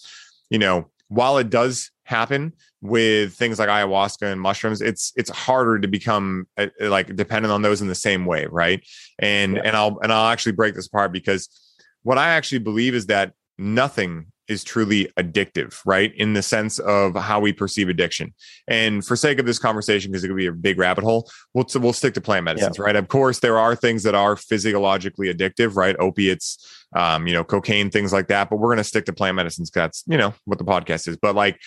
you know while it does happen with things like ayahuasca and mushrooms it's it's harder to become uh, like dependent on those in the same way right? And yeah. and i'll and i'll actually break this apart because what I actually believe is that nothing is truly addictive, right? In the sense of how we perceive addiction. And for sake of this conversation, because it could be a big rabbit hole, we'll, we'll stick to plant medicines, yeah. right? Of course, there are things that are physiologically addictive, right? Opiates, um, you know, cocaine, things like that. But we're going to stick to plant medicines because that's, you know, what the podcast is. But like,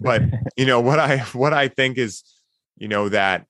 but you know, what I what I think is, you know, that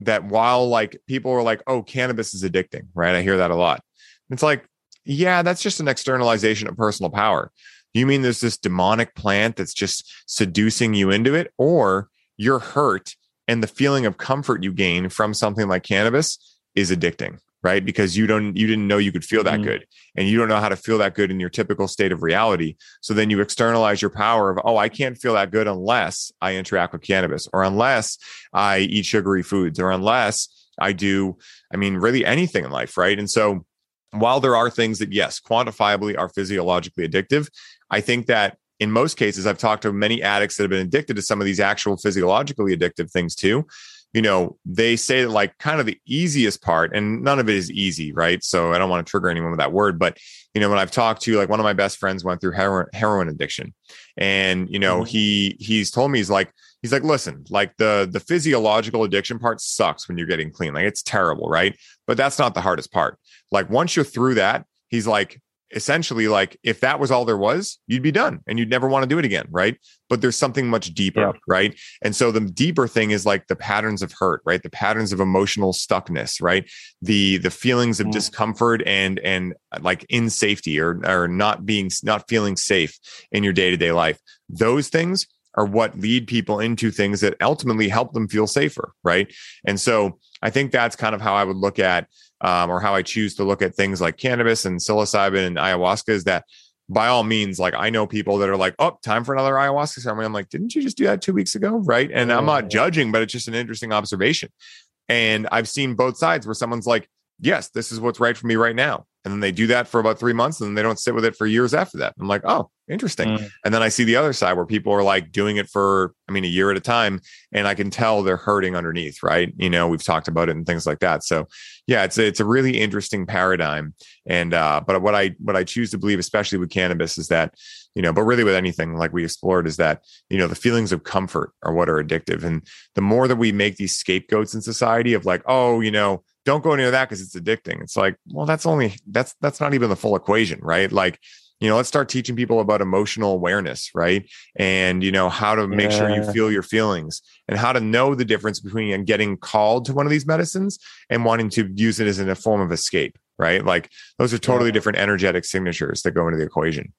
that while like people are like, oh, cannabis is addicting, right? I hear that a lot. It's like yeah, that's just an externalization of personal power. You mean there's this demonic plant that's just seducing you into it, or you're hurt and the feeling of comfort you gain from something like cannabis is addicting, right? Because you don't you didn't know you could feel that mm good and you don't know how to feel that good in your typical state of reality. So then you externalize your power of, oh, I can't feel that good unless I interact with cannabis or unless I eat sugary foods or unless I do, I mean, really anything in life, right? And so while there are things that, yes, quantifiably are physiologically addictive, I think that in most cases, I've talked to many addicts that have been addicted to some of these actual physiologically addictive things too. You know, they say that like kind of the easiest part, and none of it is easy, right? So I don't want to trigger anyone with that word, but you know, when I've talked to like one of my best friends went through heroin, heroin addiction, and you know, mm-hmm. he he's told me he's like he's like, listen, like the the physiological addiction part sucks when you're getting clean, like it's terrible, right? But that's not the hardest part like once you're through that, he's like, essentially like if that was all there was you'd be done and you'd never want to do it again right but there's something much deeper yeah. right and so the deeper thing is like the patterns of hurt right the patterns of emotional stuckness right the the feelings of mm. discomfort and and like in safety or or not being not feeling safe in your day-to-day life those things are what lead people into things that ultimately help them feel safer right and so i think that's kind of how i would look at um, or how I choose to look at things like cannabis and psilocybin and ayahuasca is that by all means, like I know people that are like, oh, time for another ayahuasca ceremony. I'm like, didn't you just do that two weeks ago? Right. And I'm not judging, but it's just an interesting observation. And I've seen both sides where someone's like, yes, this is what's right for me right now. And then they do that for about three months and then they don't sit with it for years after that. I'm like, oh, interesting. Mm. And then I see the other side where people are like doing it for, I mean, a year at a time. And I can tell they're hurting underneath, right? You know, we've talked about it and things like that. So yeah, it's a, it's a really interesting paradigm. And, uh, but what I, what I choose to believe, especially with cannabis is that, you know, but really with anything like we explored is that, you know, the feelings of comfort are what are addictive. And the more that we make these scapegoats in society of like, oh, you know, don't go near that because it's addicting. It's like, well, that's only that's that's not even the full equation, right? Like you know let's start teaching people about emotional awareness right and you know how to make yeah. sure you feel your feelings and how to know the difference between getting called to one of these medicines and wanting to use it as in a form of escape right like those are totally yeah. different energetic signatures that go into the equation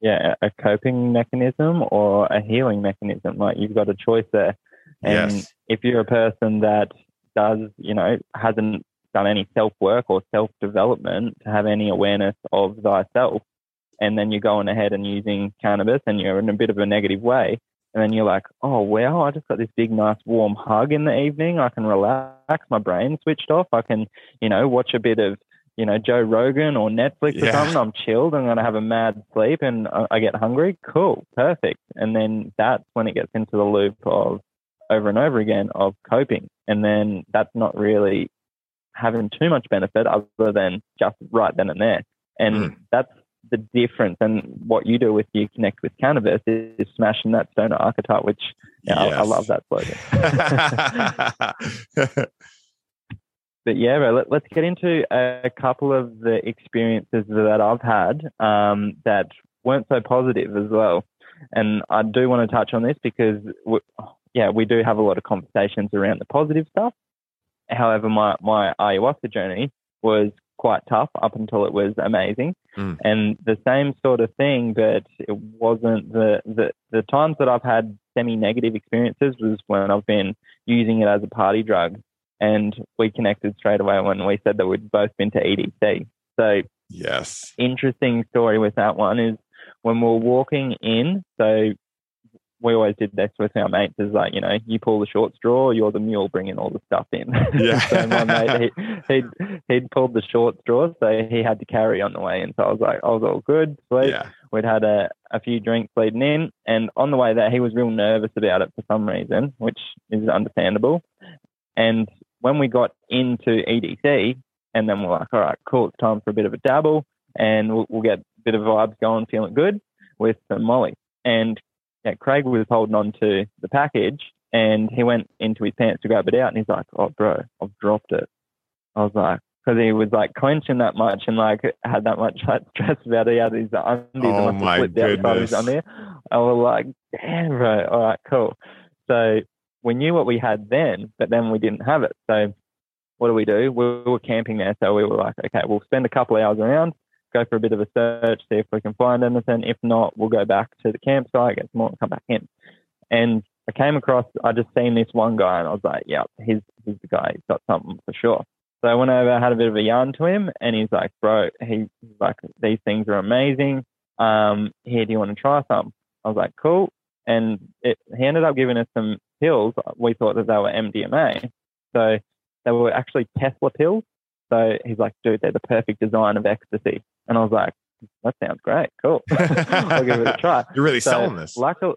yeah a coping mechanism or a healing mechanism like you've got a choice there and yes. if you're a person that does you know hasn't done any self work or self development to have any awareness of thyself. And then you're going ahead and using cannabis and you're in a bit of a negative way. And then you're like, oh, wow, I just got this big, nice, warm hug in the evening. I can relax. My brain switched off. I can, you know, watch a bit of, you know, Joe Rogan or Netflix yeah. or something. I'm chilled. I'm going to have a mad sleep and I get hungry. Cool. Perfect. And then that's when it gets into the loop of over and over again of coping. And then that's not really having too much benefit other than just right then and there. And mm. that's the difference. And what you do with you connect with cannabis is, is smashing that stoner archetype, which yes. I, I, love that slogan. but yeah, let, us get into a couple of the experiences that I've had um, that weren't so positive as well. And I do want to touch on this because, yeah, we do have a lot of conversations around the positive stuff, However, my, my ayahuasca journey was quite tough up until it was amazing. Mm. And the same sort of thing, but it wasn't the, the, the times that I've had semi negative experiences was when I've been using it as a party drug. And we connected straight away when we said that we'd both been to EDC. So, yes, interesting story with that one is when we we're walking in. So, we always did this with our mates is like, you know, you pull the short straw, you're the mule bringing all the stuff in. Yeah. so my mate, he, he'd, he'd pulled the short straw, so he had to carry on the way. And so I was like, I was all good, sweet. Yeah. We'd had a, a few drinks leading in. And on the way there, he was real nervous about it for some reason, which is understandable. And when we got into EDC, and then we're like, all right, cool, it's time for a bit of a dabble, and we'll, we'll get a bit of vibes going, feeling good with some Molly. And yeah, Craig was holding on to the package and he went into his pants to grab it out and he's like, oh, bro, I've dropped it. I was like, because he was like clenching that much and like had that much like stress about it. He had his undies oh and my goodness. His undies. I was like, damn, bro. All right, cool. So we knew what we had then, but then we didn't have it. So what do we do? We were camping there. So we were like, okay, we'll spend a couple of hours around go for a bit of a search, see if we can find anything. If not, we'll go back to the campsite, get some more, and come back in. And I came across, I just seen this one guy, and I was like, yeah, he's, he's the guy. He's got something for sure. So I went over, had a bit of a yarn to him, and he's like, bro, he's like, these things are amazing. Um, here, do you want to try some? I was like, cool. And it, he ended up giving us some pills. We thought that they were MDMA. So they were actually Tesla pills. So he's like, dude, they're the perfect design of ecstasy. And I was like, that sounds great. Cool. I'll give it a try. You're really so selling this. Luckily,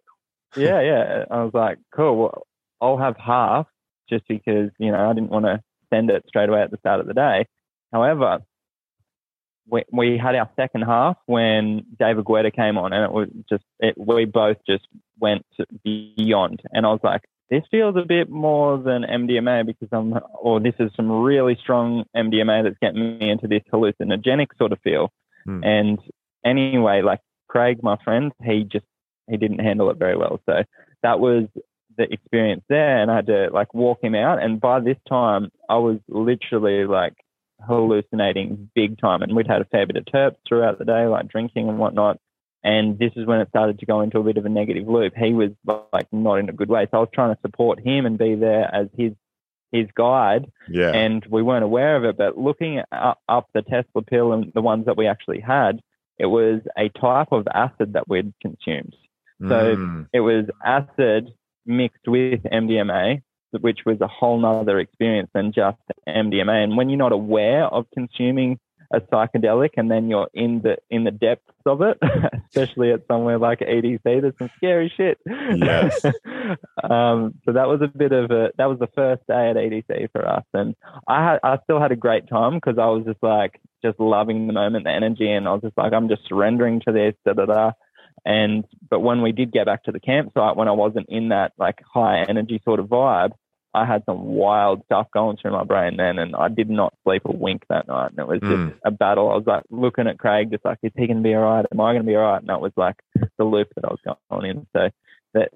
uh, yeah, yeah. I was like, cool. Well, I'll have half just because, you know, I didn't want to send it straight away at the start of the day. However, we, we had our second half when David Guetta came on and it was just, it, we both just went beyond. And I was like, this feels a bit more than MDMA because I'm, or this is some really strong MDMA that's getting me into this hallucinogenic sort of feel. Mm. And anyway, like Craig, my friend, he just, he didn't handle it very well. So that was the experience there. And I had to like walk him out. And by this time, I was literally like hallucinating big time. And we'd had a fair bit of terps throughout the day, like drinking and whatnot. And this is when it started to go into a bit of a negative loop. He was like not in a good way. So I was trying to support him and be there as his his guide. Yeah. And we weren't aware of it. But looking up, up the Tesla pill and the ones that we actually had, it was a type of acid that we'd consumed. So mm. it was acid mixed with MDMA, which was a whole nother experience than just MDMA. And when you're not aware of consuming a psychedelic and then you're in the in the depths of it, especially at somewhere like EDC. There's some scary shit. Yes. um, so that was a bit of a that was the first day at EDC for us, and I had I still had a great time because I was just like just loving the moment, the energy, and I was just like I'm just surrendering to this, da da da. And but when we did get back to the campsite, when I wasn't in that like high energy sort of vibe, I had some wild stuff going through my brain then, and I did not sleep a wink that night. And it was just mm. a battle. I was like looking at Craig, just like, is he going to be all right? Am I going to be all right? And that was like the loop that I was going in. So that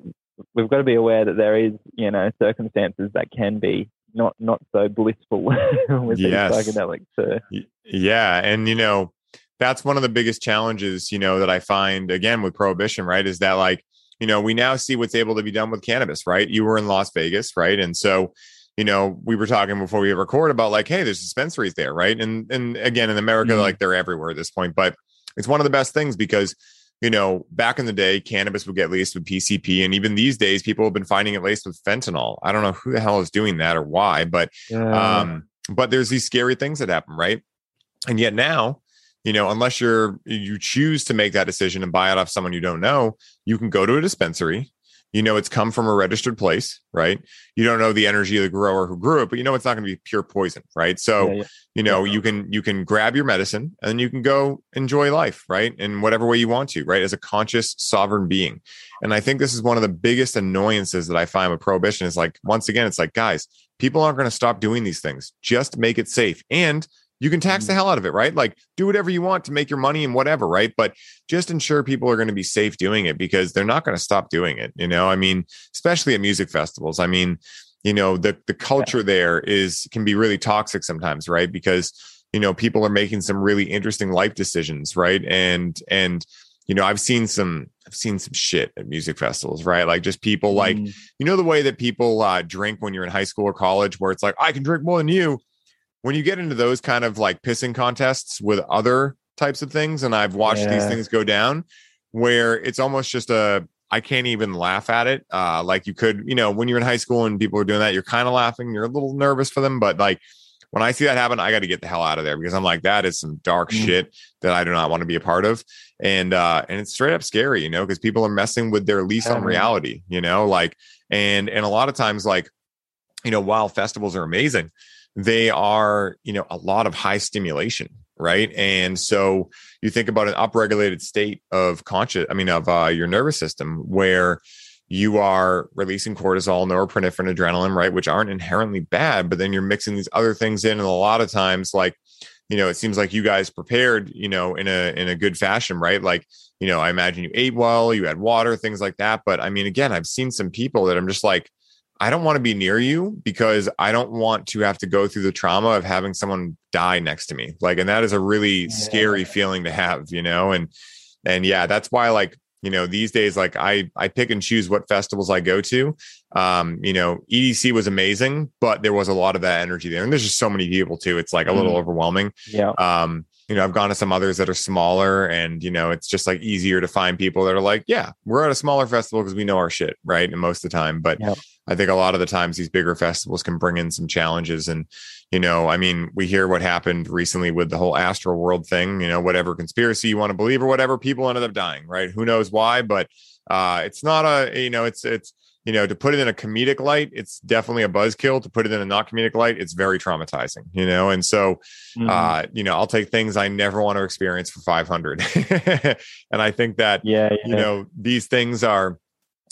we've got to be aware that there is, you know, circumstances that can be not not so blissful with yes. psychedelics. So. Yeah, and you know, that's one of the biggest challenges, you know, that I find again with prohibition, right? Is that like you know, we now see what's able to be done with cannabis, right? You were in Las Vegas, right? And so, you know, we were talking before we record about like, hey, there's dispensaries there, right? And and again, in America, mm-hmm. like they're everywhere at this point, but it's one of the best things because you know, back in the day, cannabis would get laced with PCP, and even these days, people have been finding it laced with fentanyl. I don't know who the hell is doing that or why, but yeah. um, but there's these scary things that happen, right? And yet now, you know, unless you're you choose to make that decision and buy it off someone you don't know, you can go to a dispensary. You know, it's come from a registered place, right? You don't know the energy of the grower who grew it, but you know it's not going to be pure poison, right? So, yeah, yeah. you know, yeah. you can you can grab your medicine and you can go enjoy life, right? In whatever way you want to, right? As a conscious sovereign being. And I think this is one of the biggest annoyances that I find with prohibition is like once again, it's like, guys, people aren't going to stop doing these things. Just make it safe. And you can tax the mm-hmm. hell out of it, right? Like do whatever you want to make your money and whatever, right? But just ensure people are going to be safe doing it because they're not going to stop doing it. You know, I mean, especially at music festivals. I mean, you know, the the culture yeah. there is can be really toxic sometimes, right? Because you know people are making some really interesting life decisions, right? And and you know, I've seen some I've seen some shit at music festivals, right? Like just people like, mm. you know, the way that people uh, drink when you're in high school or college, where it's like, I can drink more than you when you get into those kind of like pissing contests with other types of things, and I've watched yeah. these things go down where it's almost just a I can't even laugh at it. Uh, like you could, you know, when you're in high school and people are doing that, you're kind of laughing, you're a little nervous for them, but like when I see that happen, I got to get the hell out of there because I'm like, that is some dark mm. shit that I do not want to be a part of. And uh, and it's straight up scary, you know, because people are messing with their lease on reality, you know, like and and a lot of times, like, you know, while festivals are amazing, they are, you know, a lot of high stimulation, right? And so you think about an upregulated state of conscious, I mean, of uh, your nervous system where you are releasing cortisol, norepinephrine, adrenaline, right? Which aren't inherently bad, but then you're mixing these other things in. And a lot of times, like, you know, it seems like you guys prepared, you know, in a in a good fashion, right? Like, you know, I imagine you ate well, you had water, things like that. But I mean, again, I've seen some people that I'm just like, I don't want to be near you because I don't want to have to go through the trauma of having someone die next to me. Like, and that is a really yeah. scary feeling to have, you know? And, and yeah, that's why like, you know, these days, like I, I pick and choose what festivals I go to. Um, you know, EDC was amazing, but there was a lot of that energy there. And there's just so many people too. It's like a little mm. overwhelming. Yeah. Um, you know, I've gone to some others that are smaller and, you know, it's just like easier to find people that are like, yeah, we're at a smaller festival because we know our shit, right? And most of the time, but yep. I think a lot of the times these bigger festivals can bring in some challenges. And, you know, I mean, we hear what happened recently with the whole Astroworld thing, you know, whatever conspiracy you want to believe or whatever, people ended up dying, right? Who knows why? But uh, it's not a, you know, it's, it's, you know, to put it in a comedic light, it's definitely a buzzkill. To put it in a not comedic light, it's very traumatizing, you know. And so, mm-hmm. uh, you know, I'll take things I never want to experience for 500. and I think that, yeah, yeah, you know, these things are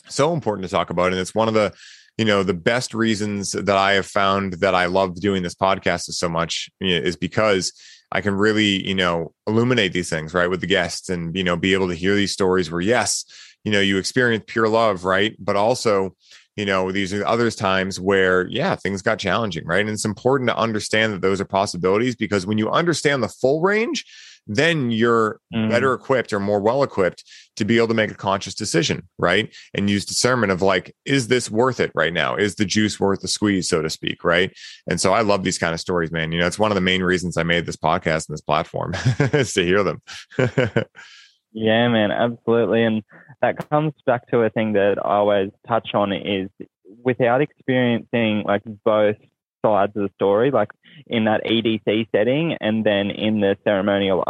so important to talk about. And it's one of the, you know, the best reasons that I have found that I love doing this podcast is so much is because I can really, you know, illuminate these things, right, with the guests and, you know, be able to hear these stories where, yes, you know you experience pure love right? But also you know these are others times where yeah things got challenging right? And it's important to understand that those are possibilities because when you understand the full range then you're mm. better equipped or more well equipped to be able to make a conscious decision right? And use discernment of like is this worth it right now? Is the juice worth the squeeze so to speak right? And so i love these kind of stories man. You know it's one of the main reasons i made this podcast and this platform is to hear them yeah man absolutely and that comes back to a thing that I always touch on is without experiencing like both sides of the story, like in that EDC setting and then in the ceremonial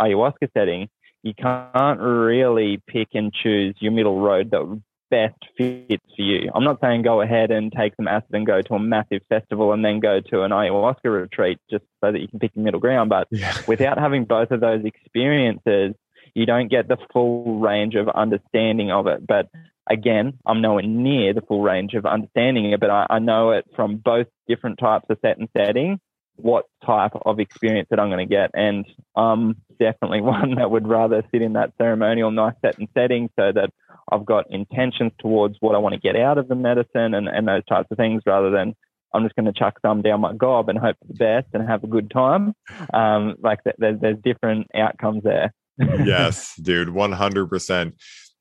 ayahuasca setting, you can't really pick and choose your middle road that best fits for you. I'm not saying go ahead and take some acid and go to a massive festival and then go to an ayahuasca retreat just so that you can pick your middle ground. But yeah. without having both of those experiences, you don't get the full range of understanding of it. But again, I'm nowhere near the full range of understanding it, but I, I know it from both different types of set and setting what type of experience that I'm going to get. And I'm definitely one that would rather sit in that ceremonial, nice set and setting so that I've got intentions towards what I want to get out of the medicine and, and those types of things rather than I'm just going to chuck some down my gob and hope for the best and have a good time. Um, like there's, there's different outcomes there. Yes, dude, 100%.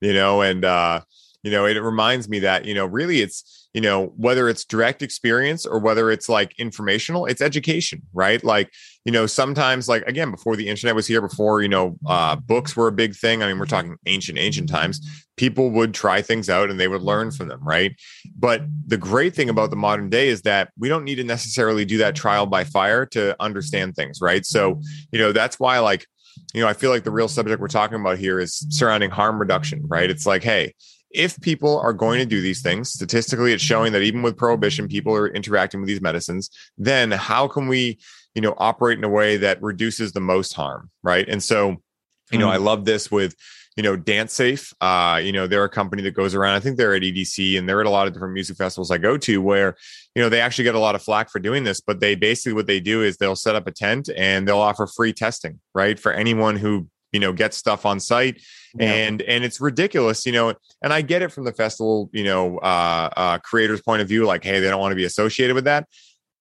You know, and, uh, you know, it reminds me that, you know, really it's, you know, whether it's direct experience or whether it's like informational, it's education, right? Like, you know, sometimes like again, before the internet was here, before, you know, uh, books were a big thing. I mean, we're talking ancient, ancient times. People would try things out and they would learn from them, right? But the great thing about the modern day is that we don't need to necessarily do that trial by fire to understand things, right? So, you know, that's why like, you know, I feel like the real subject we're talking about here is surrounding harm reduction, right? It's like, hey, if people are going to do these things, statistically, it's showing that even with prohibition, people are interacting with these medicines. Then how can we, you know, operate in a way that reduces the most harm, right? And so, you know, mm. I love this with, you know, DanceSafe. Uh, you know, they're a company that goes around. I think they're at EDC and they're at a lot of different music festivals I go to where, you know, they actually get a lot of flack for doing this. But they basically what they do is they'll set up a tent and they'll offer free testing, right, for anyone who you know gets stuff on site yeah. and and it's ridiculous you know and i get it from the festival you know uh, uh creators point of view like hey they don't want to be associated with that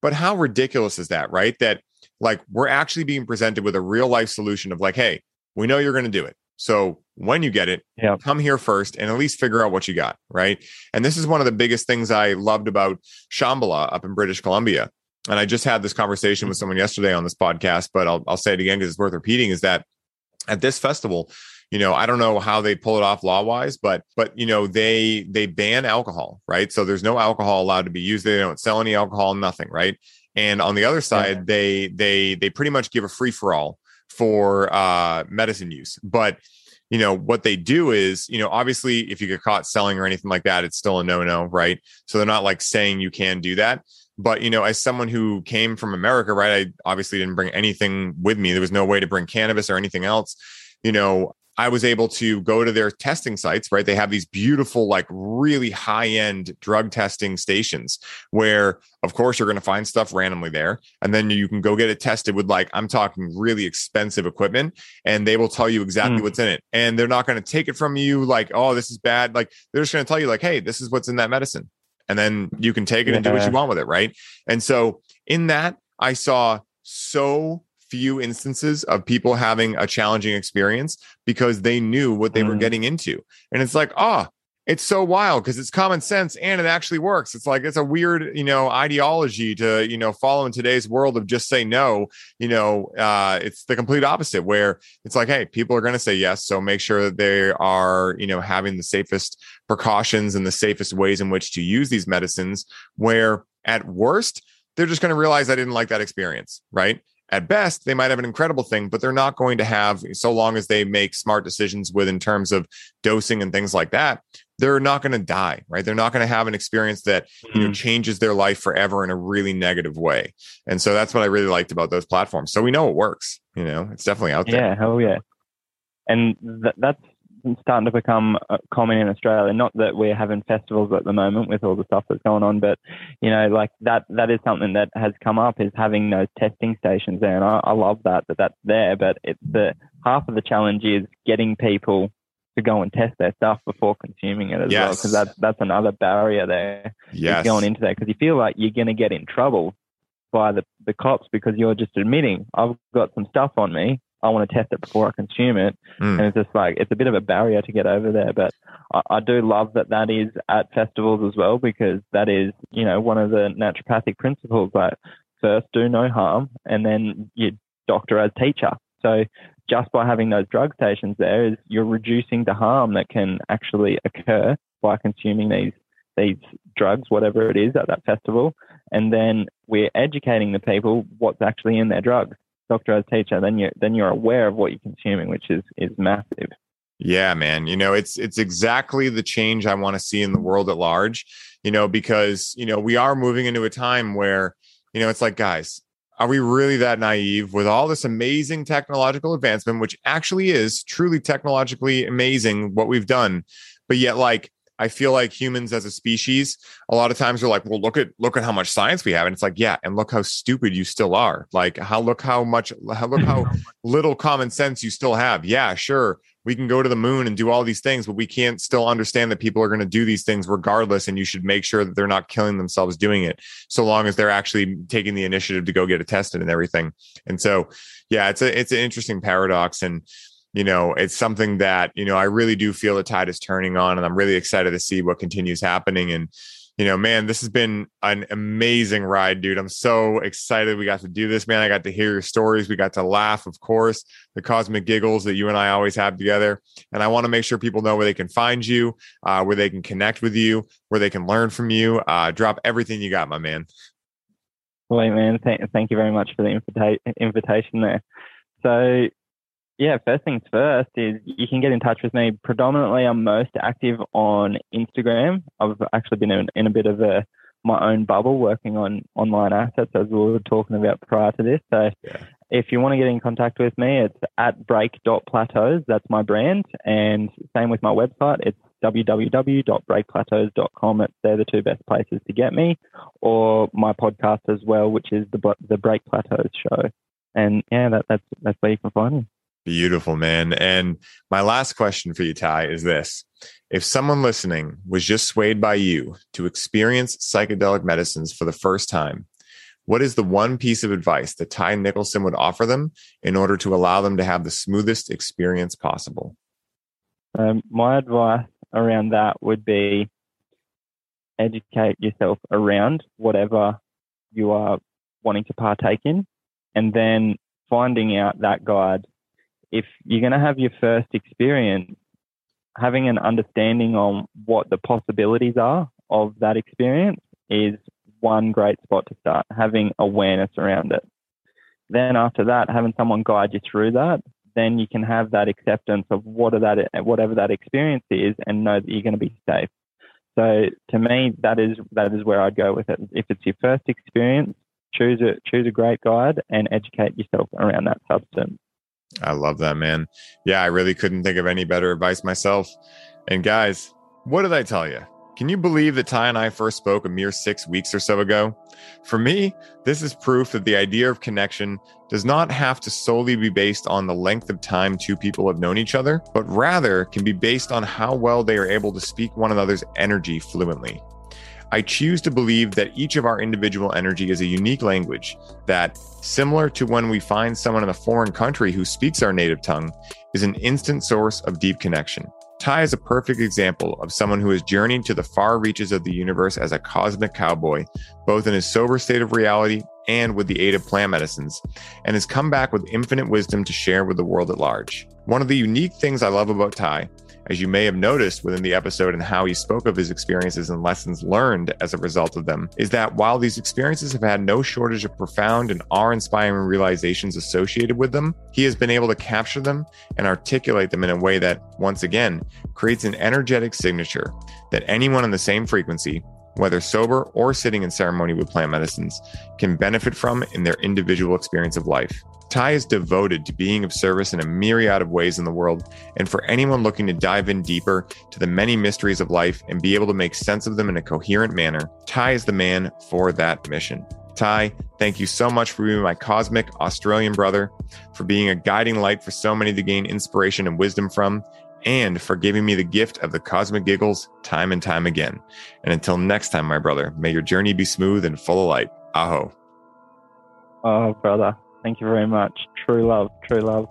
but how ridiculous is that right that like we're actually being presented with a real life solution of like hey we know you're going to do it so when you get it come here first and at least figure out what you got right? And this is one of the biggest things i loved about shambhala up in british columbia. And i just had this conversation with someone yesterday on this podcast but i'll, I'll say it again because it's worth repeating is that at this festival you know i don't know how they pull it off law wise but but you know they they ban alcohol right? So there's no alcohol allowed to be used. They don't sell any alcohol nothing right? And on the other side yeah. they they they pretty much give a free for all for uh medicine use. But you know what they do is you know obviously if you get caught selling or anything like that it's still a no no right? So they're not like saying you can do that. But you know as someone who came from america right i obviously didn't bring anything with me. There was no way to bring cannabis or anything else. You know i was able to go to their testing sites right they have these beautiful like really high end drug testing stations where of course you're going to find stuff randomly there and then you can go get it tested with like i'm talking really expensive equipment and they will tell you exactly mm. what's in it and they're not going to take it from you like oh this is bad like they're just going to tell you like hey this is what's in that medicine and then you can take it yeah. and do what you want with it, right? And so in that, I saw so few instances of people having a challenging experience because they knew what they mm. were getting into. And it's like, oh, it's so wild because it's common sense and it actually works. It's like it's a weird, you know, ideology to, you know, follow in today's world of just say no. You know, uh, it's the complete opposite where it's like, hey, people are going to say yes, so make sure that they are, you know, having the safest precautions and the safest ways in which to use these medicines. Where at worst, they're just going to realize I didn't like that experience, right? At best they might have an incredible thing but they're not going to have so long as they make smart decisions with in terms of dosing and things like that they're not going to die right? They're not going to have an experience that mm-hmm. you know mm. changes their life forever in a really negative way. And so that's what i really liked about those platforms. So we know it works you know? It's definitely out there. Yeah hell yeah. And th- that's starting to become uh, common in Australia. Not that we're having festivals at the moment with all the stuff that's going on, but you know, like that that is something that has come up is having those testing stations there, and I, I love that that that's there. But it's the half of the challenge is getting people to go and test their stuff before consuming it as yes. well, because that's that's another barrier there. Yes. going into that because you feel like you're going to get in trouble by the the cops because you're just admitting I've got some stuff on me I want to test it before I consume it. Mm. And it's just like, it's a bit of a barrier to get over there. But I, I, do love that that is at festivals as well, because that is, you know, one of the naturopathic principles like first do no harm and then you doctor as teacher. So just by having those drug stations there is you're reducing the harm that can actually occur by consuming these these drugs, whatever it is at that festival. And then we're educating the people what's actually in their drugs doctor as teacher, then you then you're aware of what you're consuming, which is is massive. Yeah, man. You know, it's it's exactly the change I want to see in the world at large. You know, because you know we are moving into a time where you know it's like, guys, are we really that naive with all this amazing technological advancement, which actually is truly technologically amazing what we've done, but yet like I feel like humans as a species, a lot of times we're like, well, look at look at how much science we have, and it's like, yeah, and look how stupid you still are. Like, how look how much how, look how little common sense you still have. Yeah, sure, we can go to the moon and do all these things, but we can't still understand that people are going to do these things regardless, and you should make sure that they're not killing themselves doing it, so long as they're actually taking the initiative to go get it tested and everything. And so, yeah, it's a it's an interesting paradox and you know, it's something that, you know, I really do feel the tide is turning on and I'm really excited to see what continues happening. And, you know, man, this has been an amazing ride, dude. I'm so excited we got to do this, man. I got to hear your stories. We got to laugh, of course, the cosmic giggles that you and I always have together. And I want to make sure people know where they can find you, uh, where they can connect with you, where they can learn from you. Uh, drop everything you got, my man. Well, man, th- thank you very much for the invita- invitation there. So, yeah, first things first is you can get in touch with me. Predominantly, I'm most active on Instagram. I've actually been in, in a bit of a my own bubble working on online assets as we were talking about prior to this. So yeah. if you want to get in contact with me, it's at break.plateaus. That's my brand. And same with my website. It's www.breakplateaus.com. It's, they're the two best places to get me or my podcast as well, which is the, the Break Plateaus show. And yeah, that, that's, that's where you can find me. Beautiful, man. And my last question for you, Ty, is this. If someone listening was just swayed by you to experience psychedelic medicines for the first time, what is the one piece of advice that Ty Nicholson would offer them in order to allow them to have the smoothest experience possible? Um, my advice around that would be educate yourself around whatever you are wanting to partake in, and then finding out that guide if you're going to have your first experience, having an understanding on what the possibilities are of that experience is one great spot to start, having awareness around it. Then after that, having someone guide you through that, then you can have that acceptance of what that whatever that experience is and know that you're going to be safe. So to me, that is that is where I'd go with it. If it's your first experience, choose a choose a great guide and educate yourself around that substance. I love that, man. Yeah, I really couldn't think of any better advice myself. And guys, what did I tell you? Can you believe that Ty and I first spoke a mere six weeks or so ago? For me, this is proof that the idea of connection does not have to solely be based on the length of time two people have known each other, but rather can be based on how well they are able to speak one another's energy fluently. I choose to believe that each of our individual energy is a unique language that, similar to when we find someone in a foreign country who speaks our native tongue, is an instant source of deep connection. Ty is a perfect example of someone who has journeyed to the far reaches of the universe as a cosmic cowboy, both in his sober state of reality and with the aid of plant medicines, and has come back with infinite wisdom to share with the world at large. One of the unique things I love about Ty as you may have noticed within the episode and how he spoke of his experiences and lessons learned as a result of them, is that while these experiences have had no shortage of profound and awe inspiring realizations associated with them, he has been able to capture them and articulate them in a way that, once again, creates an energetic signature that anyone on the same frequency, whether sober or sitting in ceremony with plant medicines, can benefit from in their individual experience of life. Ty is devoted to being of service in a myriad of ways in the world, and for anyone looking to dive in deeper to the many mysteries of life and be able to make sense of them in a coherent manner, Ty is the man for that mission. Ty, thank you so much for being my cosmic Australian brother, for being a guiding light for so many to gain inspiration and wisdom from, and for giving me the gift of the cosmic giggles time and time again. And until next time, my brother, may your journey be smooth and full of light. Aho. Oh, brother. Thank you very much. True love. True love.